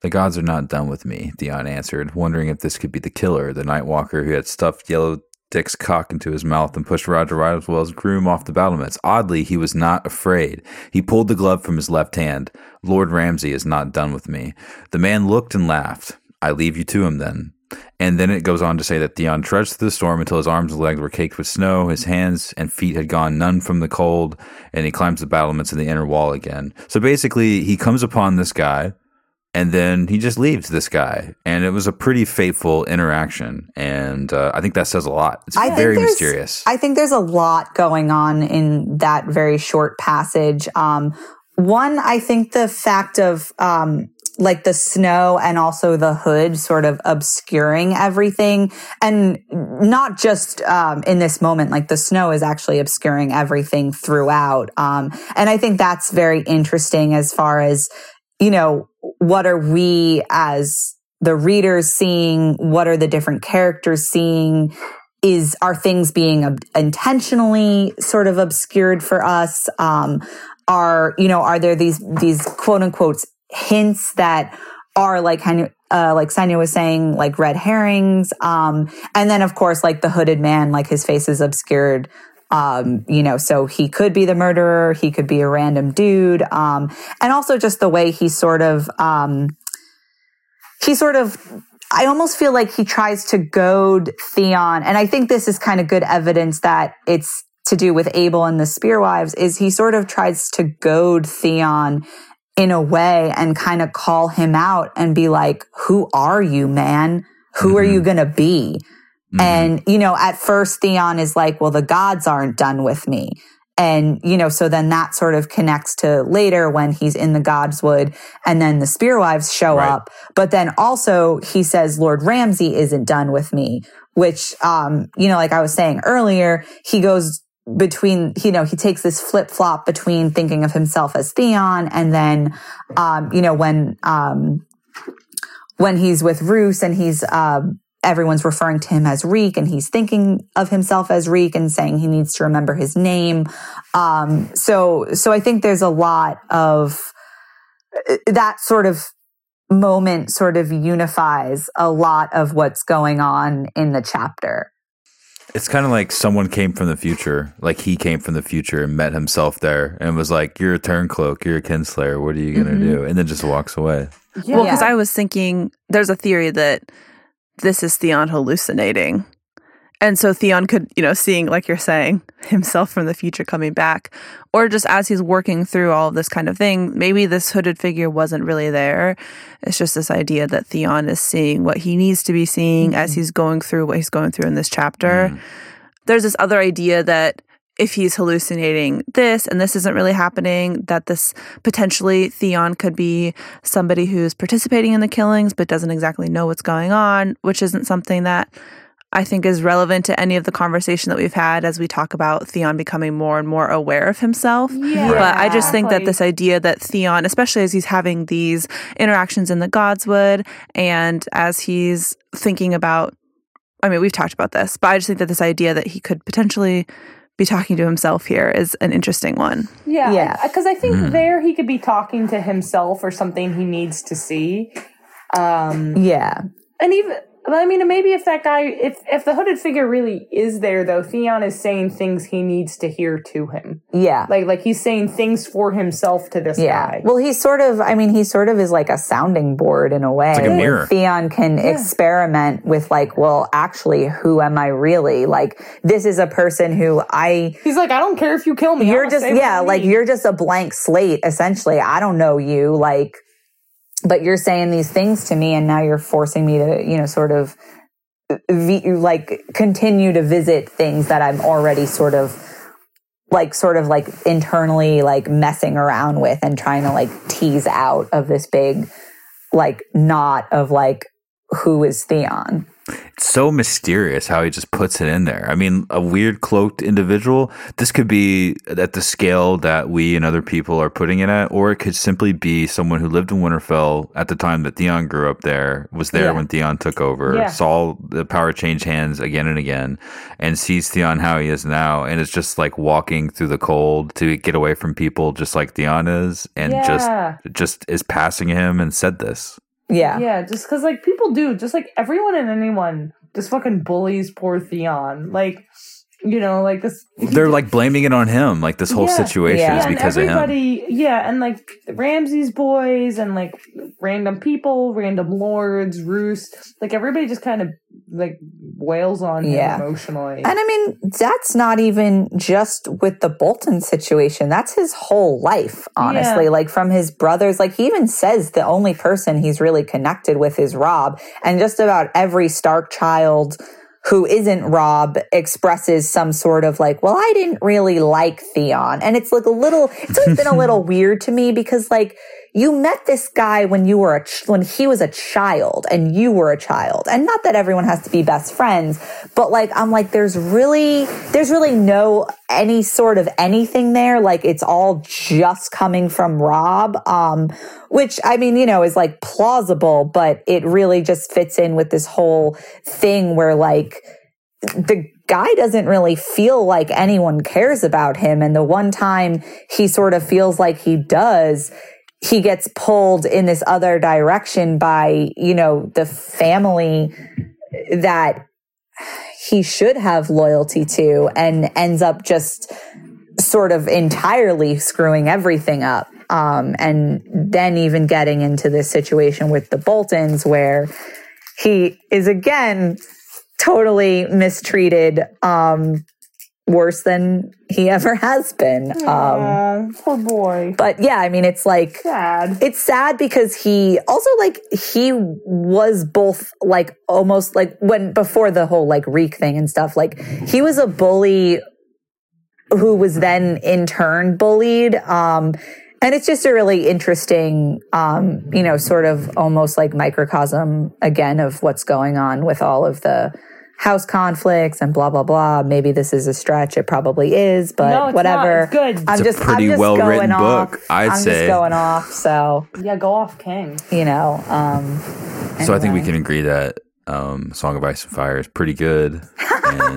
The gods are not done with me, Theon answered, wondering if this could be the killer, the Nightwalker who had stuffed Yellow Dick's cock into his mouth and pushed Roger Ryswell's groom off the battlements. Oddly, he was not afraid. He pulled the glove from his left hand. Lord Ramsay is not done with me. The man looked and laughed. I leave you to him then. And then it goes on to say that Theon trudged through the storm until his arms and legs were caked with snow, his hands and feet had gone none from the cold, and he climbs the battlements and the inner wall again. So basically, he comes upon this guy, and then he just leaves this guy. And it was a pretty fateful interaction. And uh, I think that says a lot. It's I very mysterious. I think there's a lot going on in that very short passage. Um, one, I think the fact of um, like the snow and also the hood sort of obscuring everything. And not just um, in this moment like the snow is actually obscuring everything throughout. Um, and i think that's very interesting as far as you know what are we as the readers seeing? What are the different characters seeing? Is are things being ob- intentionally sort of obscured for us? Um, are you know are there these these quote unquote hints that are like kind of uh, like Senia was saying, like red herrings. Um, and then of course, like the hooded man, like his face is obscured. Um, you know, so he could be the murderer. He could be a random dude. Um, and also just the way he sort of, um, he sort of, I almost feel like he tries to goad Theon. And I think this is kind of good evidence that it's to do with Abel and the Spearwives is he sort of tries to goad Theon in a way and kind of call him out and be like, who are you, man? Who mm-hmm. are you going to be? Mm-hmm. And, you know, at first Theon is like, well, the gods aren't done with me. And, you know, so then that sort of connects to later when he's in the Godswood and then the Spearwives show right. up. But then also he says, Lord Ramsay isn't done with me, which, um, you know, like I was saying earlier, he goes between, you know, he takes this flip flop between thinking of himself as Theon and then, um, you know, when, um, when he's with Roose and he's, um, everyone's referring to him as Reek and he's thinking of himself as Reek and saying he needs to remember his name. Um, so, so I think there's a lot of uh, that sort of moment sort of unifies a lot of what's going on in the chapter. It's kind of like someone came from the future, like he came from the future and met himself there and was like, You're a turncloak, you're a kinslayer, what are you going to mm-hmm. do? And then just walks away. Yeah. Well, because I was thinking there's a theory that this is Theon hallucinating. And so Theon could, you know, seeing, like you're saying, himself from the future coming back, or just as he's working through all of this kind of thing, maybe this hooded figure wasn't really there. It's just this idea that Theon is seeing what he needs to be seeing mm-hmm. as he's going through what he's going through in this chapter. Mm-hmm. There's this other idea that if he's hallucinating this and this isn't really happening, that this potentially Theon could be somebody who's participating in the killings but doesn't exactly know what's going on, which isn't something that I think is relevant to any of the conversation that we've had as we talk about Theon becoming more and more aware of himself. Yeah, but I just think that this idea that Theon, especially as he's having these interactions in the Godswood and as he's thinking about, I mean, we've talked about this, but I just think that this idea that he could potentially be talking to himself here is an interesting one. Yeah. Yeah. Because I think mm. there he could be talking to himself or something he needs to see. Um, yeah. And even I mean, maybe if that guy, if if the hooded figure really is there, though, Theon is saying things he needs to hear to him. Yeah, like like he's saying things for himself to this yeah. guy. Well, he's sort of, I mean, he sort of is like a sounding board in a way. It's like a mirror. Theon can yeah. experiment with like, well, actually, who am I really? Like, this is a person who I. He's like, I don't care if you kill me. You're just yeah, like you're just a blank slate. Essentially, I don't know you. Like but you're saying these things to me and now you're forcing me to you know sort of like continue to visit things that i'm already sort of like sort of like internally like messing around with and trying to like tease out of this big like knot of like who is theon it's so mysterious how he just puts it in there. I mean, a weird cloaked individual. This could be at the scale that we and other people are putting it at, or it could simply be someone who lived in Winterfell at the time that Theon grew up there, was there yeah. when Theon took over, yeah. saw the power change hands again and again, and sees Theon how he is now, and it's just like walking through the cold to get away from people, just like Theon is, and yeah. just just is passing him and said this. Yeah. Yeah, just because, like, people do, just like everyone and anyone just fucking bullies poor Theon. Like, you know, like this. They're like blaming it on him. Like this whole yeah, situation yeah. is because of him. Yeah, and like Ramsay's boys and like random people, random lords, Roose. Like everybody just kind of like wails on him emotionally. And I mean, that's not even just with the Bolton situation. That's his whole life, honestly. Yeah. Like from his brothers, like he even says the only person he's really connected with is Robb. And just about every Stark child who isn't Robb expresses some sort of like, well, I didn't really like Theon. And it's like a little, it's always been a little weird to me because like, you met this guy when you were a ch- when he was a child and you were a child. And not that everyone has to be best friends, but like I'm like there's really there's really no any sort of anything there. Like it's all just coming from Robb. Um which I mean, you know, is like plausible, but it really just fits in with this whole thing where like the guy doesn't really feel like anyone cares about him. And the one time he sort of feels like he does, he gets pulled in this other direction by, you know, the family that he should have loyalty to and ends up just sort of entirely screwing everything up. Um, and then even getting into this situation with the Boltons where he is again totally mistreated um worse than he ever has been um poor boy. but yeah i mean it's like Sad. it's sad because he also like he was both like almost like when before the whole like reek thing and stuff like he was a bully who was then in turn bullied um and it's just a really interesting um you know sort of almost like microcosm again of what's going on with all of the house conflicts and blah blah blah maybe this is a stretch it probably is but No, it's whatever not. It's good. i'm It's a just pretty i'm just well-written going off book, I'd i'm say. just going off so Yeah, go off, King. you know um So I think we can agree that um, Song of Ice and Fire is pretty good. And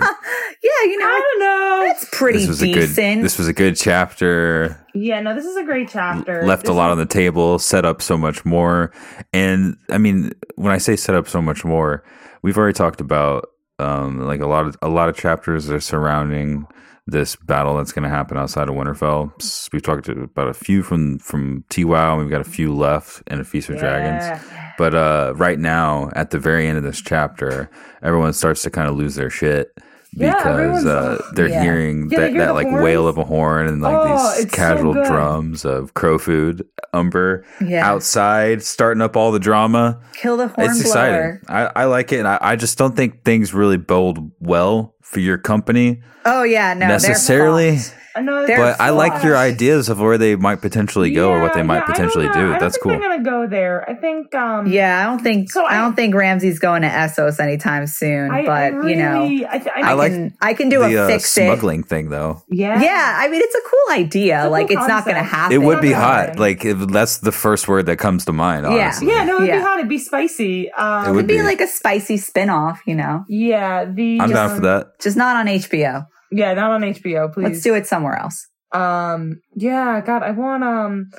yeah you know I don't know. it's pretty this was decent a good. This was a good chapter. Yeah, no, this is a great chapter. left This a lot is- on the table, set up so much more. And I mean, when I say set up so much more, we've already talked about um, like a lot of a lot of chapters are surrounding this battle that's going to happen outside of Winterfell. We've talked about a few from from TWoW, and we've got a few left in a Feast of Dragons. But uh, right now, at the very end of this chapter, everyone starts to kind of lose their shit Yeah, because everyone's- uh, they're Yeah. hearing Yeah, that, hear that like horns. wail of a horn and like Oh, these it's so casual drums of Crowfood, umber Yeah. outside, starting up all the drama. kill the horn it's blower exciting. I, I like it. And I, I just don't think things really bode well for your company oh yeah no they're necessarily. Fucked. I know But I like your ideas of where they might potentially go or what they might yeah, I don't potentially know. do. I don't That's think cool. They're gonna go there. I think. Um, Yeah, I don't think So I, I- don't think Ramsay's going to Essos anytime soon. I, but I really, you know, I, th- I, I like can I can do the a uh, fix it. smuggling thing though. Yeah. Yeah, I mean it's a cool idea. It's a like cool it's not going to happen. It would be hot. Like if that's the first word that comes to mind. Yeah. Honestly. Yeah. No, it'd Yeah. be hot. It'd be spicy. Um, It would be be. like a spicy spin-off, you know. Yeah. The. I'm down um, for that. Just not on HBO. Yeah, not on HBO, please. Let's do it somewhere else. Um. Yeah. God, I want. Um.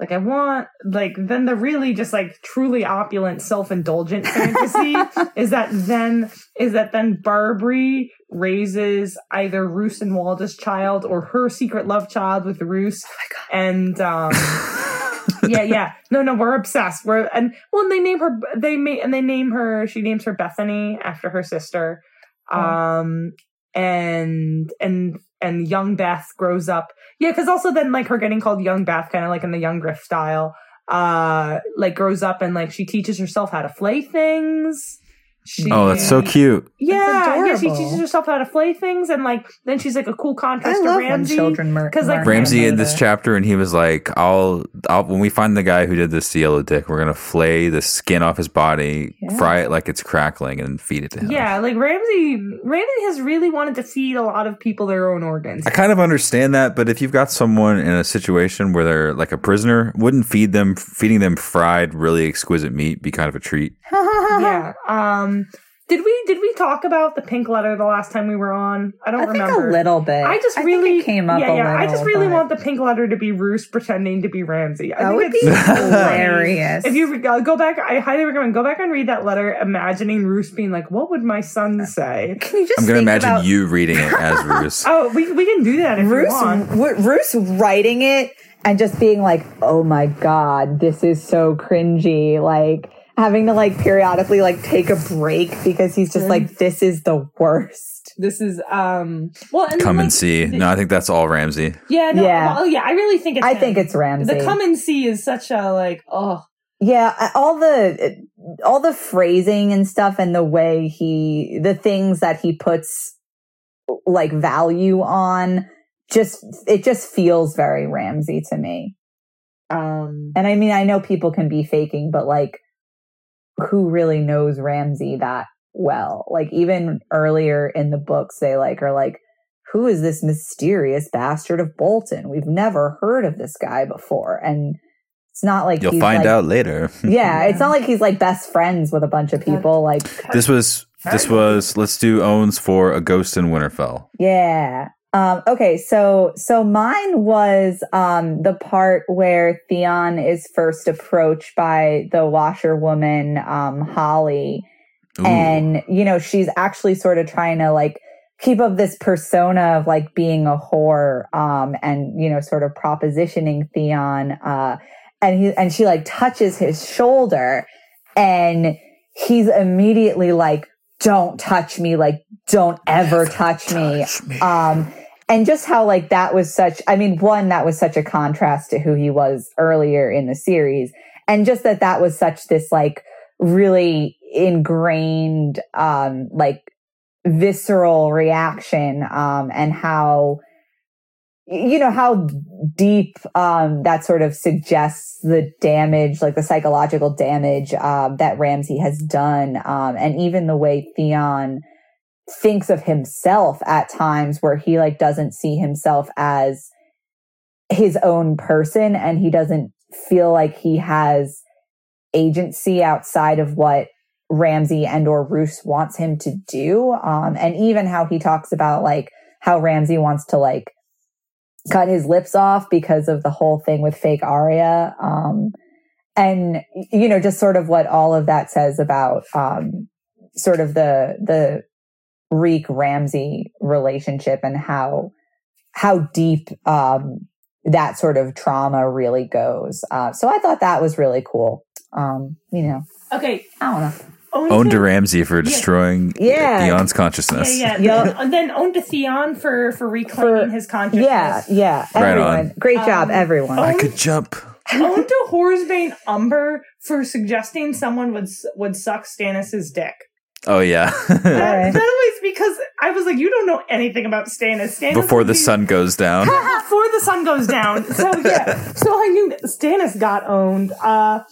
Like I want. Like then the really just like truly opulent, self-indulgent fantasy is that then is that then Barbrey raises either Roose and Walda's child or her secret love child with Roose. Oh my and um yeah yeah no no we're obsessed we're and well and they name her they made and they name her she names her bethany after her sister Oh. um and and and young beth grows up. Yeah because also then like her getting called young beth kind of like in the young griff style uh like grows up and like she teaches herself how to flay things she, Oh, that's so cute. yeah yeah she teaches herself how to flay things and like then she's like a cool I contrast to ramsay children mur- 'cause, like, learn how to Ramsay in this chapter, and he was like, "I'll, I'll when we find the guy who did this to Yellow Dick, we're gonna flay the skin off his body, Yeah. fry it like it's crackling, and feed it to him." Yeah, like Ramsay, Ramsay has really wanted to feed a lot of people their own organs. I kind of understand that, but if you've got someone in a situation where they're like a prisoner, wouldn't feed them feeding them fried, really exquisite meat be kind of a treat? yeah. Um. Did we did we talk about the pink letter the last time we were on? I don't I think remember. a little bit. I just think really it came up Yeah, a yeah. I just really but want the pink letter to be Roose pretending to be Ramsay. I that think would be it's so hilarious. If you uh, go back, I highly recommend go back and read that letter, imagining Roose being like, "What would my son say?" can you just I'm gonna imagine about you reading it as Roose. Oh, we we can do that if you Roose, want. w- Roose writing it and just being like, "Oh my god, this is so cringy!" Like having to like periodically like take a break because he's just like, "This is the worst." This is um. Well, and Come like, and see. No, I think that's all Ramsay. Yeah, no, Yeah. well, yeah. I really think it's. I him. think it's Ramsay. The come and see is such a like oh Yeah, uh, all the all the phrasing and stuff and the way he the things that he puts like value on just it just feels very Ramsay to me. Um, And I mean, I know people can be faking, but like, who really knows Ramsay that well? Like, even earlier in the books, they like are like, who is this mysterious bastard of Bolton? We've never heard of this guy before. And it's not like You'll he's, find like- out later. Yeah, it's not like he's like best friends with a bunch of people. Like, This was this was let's do owns for a ghost in Winterfell. Yeah. Um, okay, so so mine was um, the part where Theon is first approached by the washerwoman um, Holly, Ooh. and you know she's actually sort of trying to like keep up this persona of like being a whore, um, and you know sort of propositioning Theon, uh, and he and she like touches his shoulder, and he's immediately like, "Don't touch me! Like, don't ever touch me!" um and just how like that was such i mean one that was such a contrast to who he was earlier in the series. And just that that was such this like really ingrained um like visceral reaction um and how you know how deep um that sort of suggests the damage like the psychological damage um that Ramsay has done um and even the way Theon thinks of himself at times where he like doesn't see himself as his own person and he doesn't feel like he has agency outside of what Ramsay and or Roose wants him to do. Um and even how he talks about like how Ramsay wants to like cut his lips off because of the whole thing with fake Arya. Um and you know just sort of what all of that says about um sort of the the Reek Ramsay relationship and how how deep um, that sort of trauma really goes. Uh, so I thought that was really cool. Um, you know, okay. I don't know. Own Owned to- to Ramsay for destroying Yeah. Theon's consciousness. Yeah, yeah. Yup. And then owned to Theon for for reclaiming For- his consciousness. Yeah, yeah. Right Everyone, on. great job, Um, everyone. oh, I could jump. own to Whoresbane Umber for suggesting someone would would suck Stannis's dick. Oh yeah. That, that was because I was like, you don't know anything about Stannis. Stannis Before the be- sun goes down. before the sun goes down. So yeah, so I knew Stannis got owned. Uh,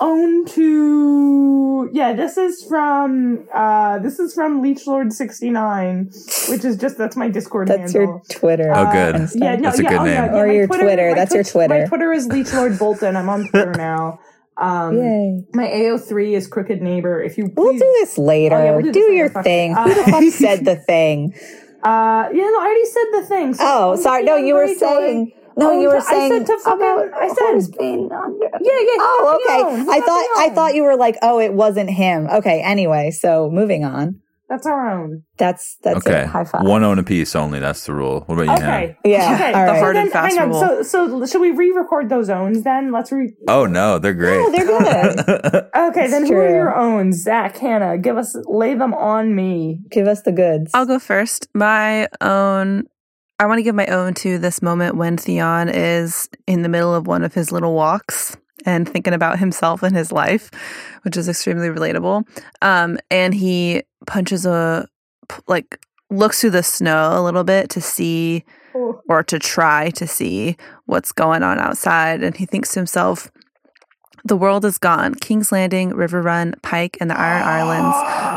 owned to yeah. This is from uh, this is from Leech Lord sixty nine, which is just that's my Discord That's handle. your Twitter. Oh, good. Yeah, no, That's a yeah, good oh, yeah, name. yeah, Or your Twitter, my that's your Twitter. My Twitter is Leech Lord Bolton. I'm on Twitter now. Um, Yay. my AO3 is Crooked Neighbor. If you We'll do this later. Oh, yeah, we'll do do this your Fuck thing. Uh, Who the fuck said the thing? uh, yeah, no, I already said the thing. So Oh, sorry. No, you were saying. No, Own you were saying I said to fucking. about I said. Yeah, yeah. Oh, he got the okay. I thought I thought you were like, oh, it wasn't him. Okay. Anyway, so moving on. That's our own. That's that's okay. it. High five. One own a piece only. That's the rule. What about you, Hannah? Okay. Yeah, Okay. all right. So hard and fast hang on. rule. So, so should we re-record those owns then? Let's re. Oh no, they're great. No, they're good. Okay, It's then who are your owns? Zack, Hannah, give us, lay them on me. Give us the goods. I'll go first. My own. I want to give my own to this moment when Theon is in the middle of one of his little walks and thinking about himself and his life, which is extremely relatable. Um, and he punches a like looks through the snow a little bit to see or to try to see what's going on outside. And he thinks to himself, the world is gone. King's Landing, Riverrun, Pike, and the Iron Islands,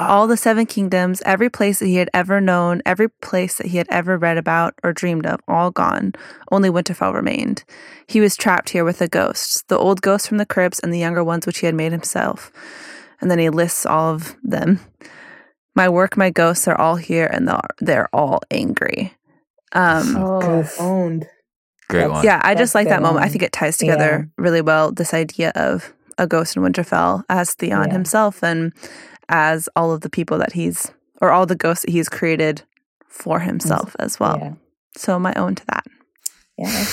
all the seven kingdoms, every place that he had ever known, every place that he had ever read about or dreamed of, all gone. Only Winterfell remained. He was trapped here with the ghosts, the old ghosts from the crypts and the younger ones which he had made himself. And then he lists all of them. My work, my ghosts are all here and they're, they're all angry. Um, Oh, owned. Great That's- one. yeah, I just like that moment. I think it ties together really well this idea of a ghost in Winterfell as Theon Yeah. himself and as all of the people that he's or all the ghosts that he's created for himself as well. yeah. So my own to that. Yeah.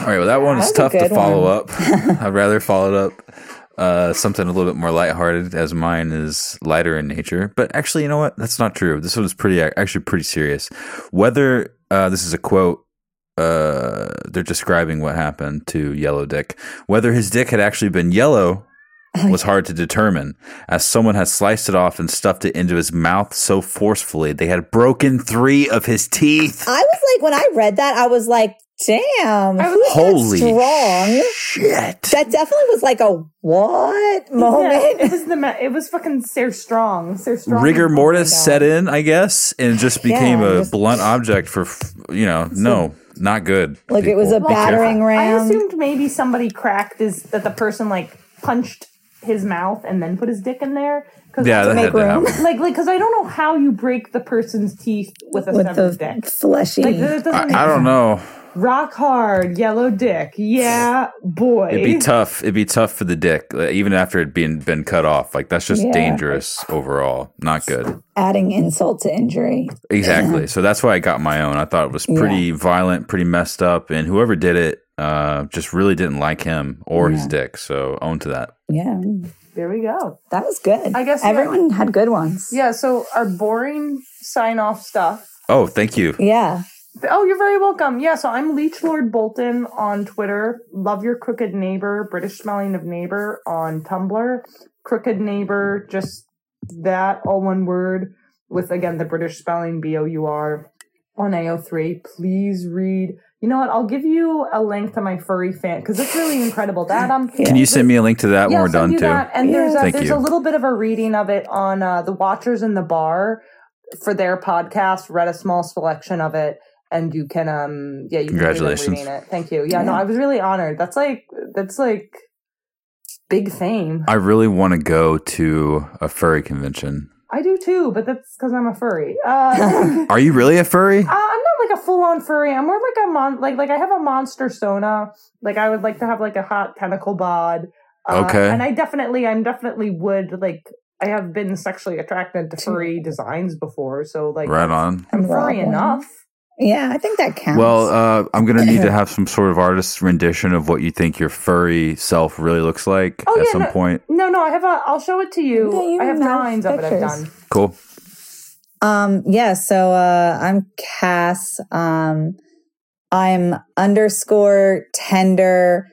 All right. Well, that one is That was a tough to follow one. up. I'd rather follow it up uh, something a little bit more lighthearted, as mine is lighter in nature. But actually, you know what? That's not true. This one's pretty, actually, pretty serious. Whether uh, this is a quote. Uh, they're describing what happened to Yellow Dick. Whether his dick had actually been yellow was hard to determine, as someone had sliced it off and stuffed it into his mouth so forcefully they had broken three of his teeth. I was like, when I read that, I was like, Damn. I was- Who's that Holy strong? shit! That definitely was like a what Yeah, moment. it was the ma- it was fucking Ser Strong. Ser Strong. Rigor mortis set in, I guess, and just became Yeah, a just- blunt object for you know. No, not good. like it was a people. Be careful. I assumed maybe somebody cracked his that the person like punched his mouth and then put his dick in there. Cause Yeah, that make had to room. happen. like like because I don't know how you break the person's teeth with a with severed the dick. fleshy. Like that doesn't make I, I don't know. Rock hard, yellow dick. Yeah, boy. It'd be tough. It'd be tough for the dick, even after it being been cut off. Like that's just Yeah. dangerous overall. Not good. adding insult to injury. Exactly. So that's why I got my own. I thought it was pretty violent, pretty messed up, and whoever did it uh, just really didn't like him or his dick. So own to that. Yeah, there we go. that was good. I guess, yeah. everyone had good ones. Yeah. So our boring sign off stuff. Oh, thank you. Yeah. Oh, you're very welcome. Yeah, so I'm Leech Lord Bolton on Twitter. Love your crooked neighbor, British smelling of neighbor on Tumblr. Crooked neighbor, just that, all one word, with again the British spelling B O U R on AO3. Please read. You know what? I'll give you a link to my furry fan because it's really incredible. That um, Can you send me a link to that yeah, when we're done too? that. And there's a, Thank there's you. a little bit of a reading of it on uh, the Watchers in the Bar for their podcast. Read a small selection of it, and you can um yeah you can read them Congratulations. reading it. Thank you. Yeah, no, I was really honored. That's like that's like big fame. I really want to go to a furry convention. I do too, but that's because I'm a furry. Uh, Are you really a furry? Uh, I'm not like a full on furry. I'm more like a mon like like I have a monster sona. Like I would like to have like a hot tentacle bod. Uh, Okay. And I definitely, I'm definitely would like. I have been sexually attracted to furry designs before, so like Right on. I'm Rob furry one. enough. Yeah, I think that counts. Well, uh, I'm gonna need to have some sort of artist rendition of what you think your furry self really looks like Oh, at yeah, some no- point. No, no, I have a. I'll show it to you. Yeah, you I have have drawings of it. I've done. Cool. Um, yeah, so uh I'm Cass. Um I'm underscore tender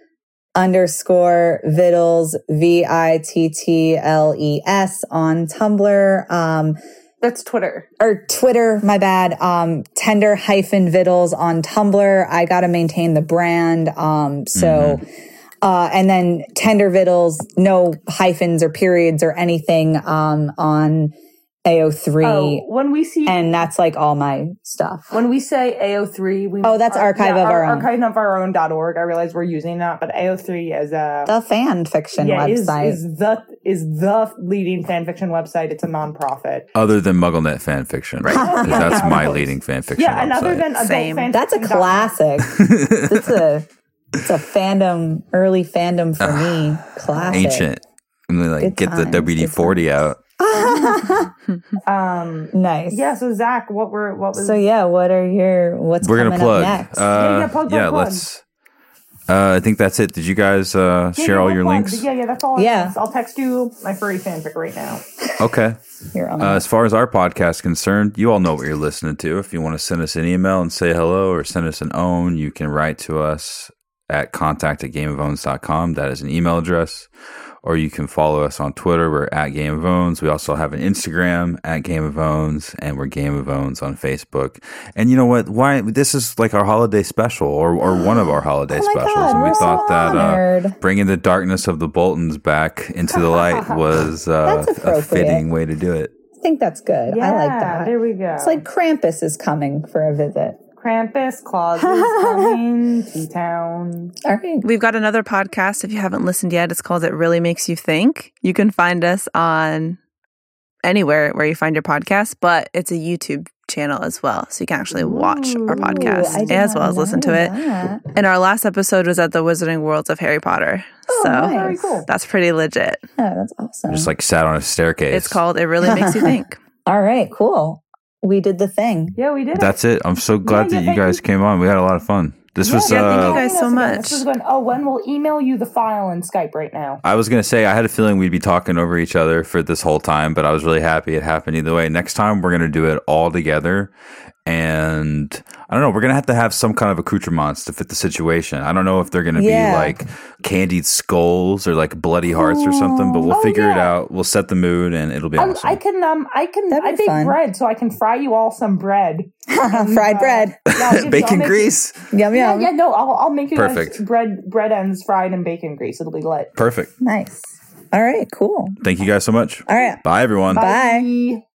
underscore vittles V I T T L E S on Tumblr. Um That's Twitter. or Twitter, my bad. Um tender hyphen vittles on Tumblr. I gotta maintain the brand. Um so uh and then tender vittles, no hyphens or periods or anything um on AO3. Oh, when we see and that's like all my stuff. when we say AO3, we Oh, that's Archive of Our Own. Archive of our own.org. I realize we're using that, but AO3 is a The fan fiction yeah, website. is the is the leading fan fiction website. It's a nonprofit. Other than MuggleNet fan fiction, right? that's my leading fan fiction. Yeah, and other website. than adult Same. fan that's a classic. it's a it's a fandom, early fandom for ah, me. Classic. ancient. I'm gonna like Good get the WD forty out. Um, Nice. yeah. So Zack, what were what was So yeah, what are your what's We're gonna coming plug. up next? Uh, Yeah, yeah, plug, plug, yeah, plug. let's. Uh, I think that's it. Did you guys uh, Yeah, share yeah, all your plug. links? Yeah, yeah, that's all. Yeah. Yeah, I'll text you my furry fanfic right now. Okay. You're on Uh, as far as our podcast is concerned, you all know what you're listening to. If you want to send us an email and say hello or send us an own, you can write to us at contact at gameofowns.com. That is an email address. Or you can follow us on Twitter. We're at Game of Owns. We also have an Instagram at Game of Owns, and we're Game of Owns on Facebook. And you know what? Why this is like our holiday special, or or one of our holiday Oh specials. God, and we we're so thought that uh, bringing the darkness of the Boltons back into the light was uh, That's a fitting way to do it. I think that's good. Yeah, I like that. There we go. It's like Krampus is coming for a visit. Krampus, Claus is coming to town. All right. We've got another podcast. If you haven't listened yet, it's called It Really Makes You Think. You can find us on anywhere where you find your podcast, but it's a YouTube channel as well. So you can actually watch our Ooh, I podcast as well as listen to it. that. And our last episode was at the Wizarding Worlds of Harry Potter. Oh, so nice. Very cool. that's pretty legit. Yeah, that's awesome. Just like sat on a staircase. It's called It Really Makes You Think. All right, cool. We did the thing. Yeah, we did. That's it. I'm so glad yeah, that you guys you. came on. We had a lot of fun. This was. Yeah, thank you uh, guys so much. This is going. Oh, when we'll email you the file in Skype right now. I was gonna say I had a feeling we'd be talking over each other for this whole time, but I was really happy it happened either way. Next time we're gonna do it all together, and I don't know. We're gonna have to have some kind of accoutrements to fit the situation. I don't know if they're gonna Yeah. be like candied skulls or like bloody hearts or something, but we'll Oh, figure it out. We'll set the mood, and it'll be I'm- awesome. I can um I can That'd I bake fun. bread so I can fry you all some bread. Fried uh, bread. Yeah, I'll give you- I'll Bacon make you- grease, Yum Yeah, yum. yeah, no, I'll I'll make you guys Perfect. bread bread ends fried in bacon grease. It'll be lit. perfect. Nice. All right, cool. Thank you guys so much. All right. Bye, everyone. Bye. Bye.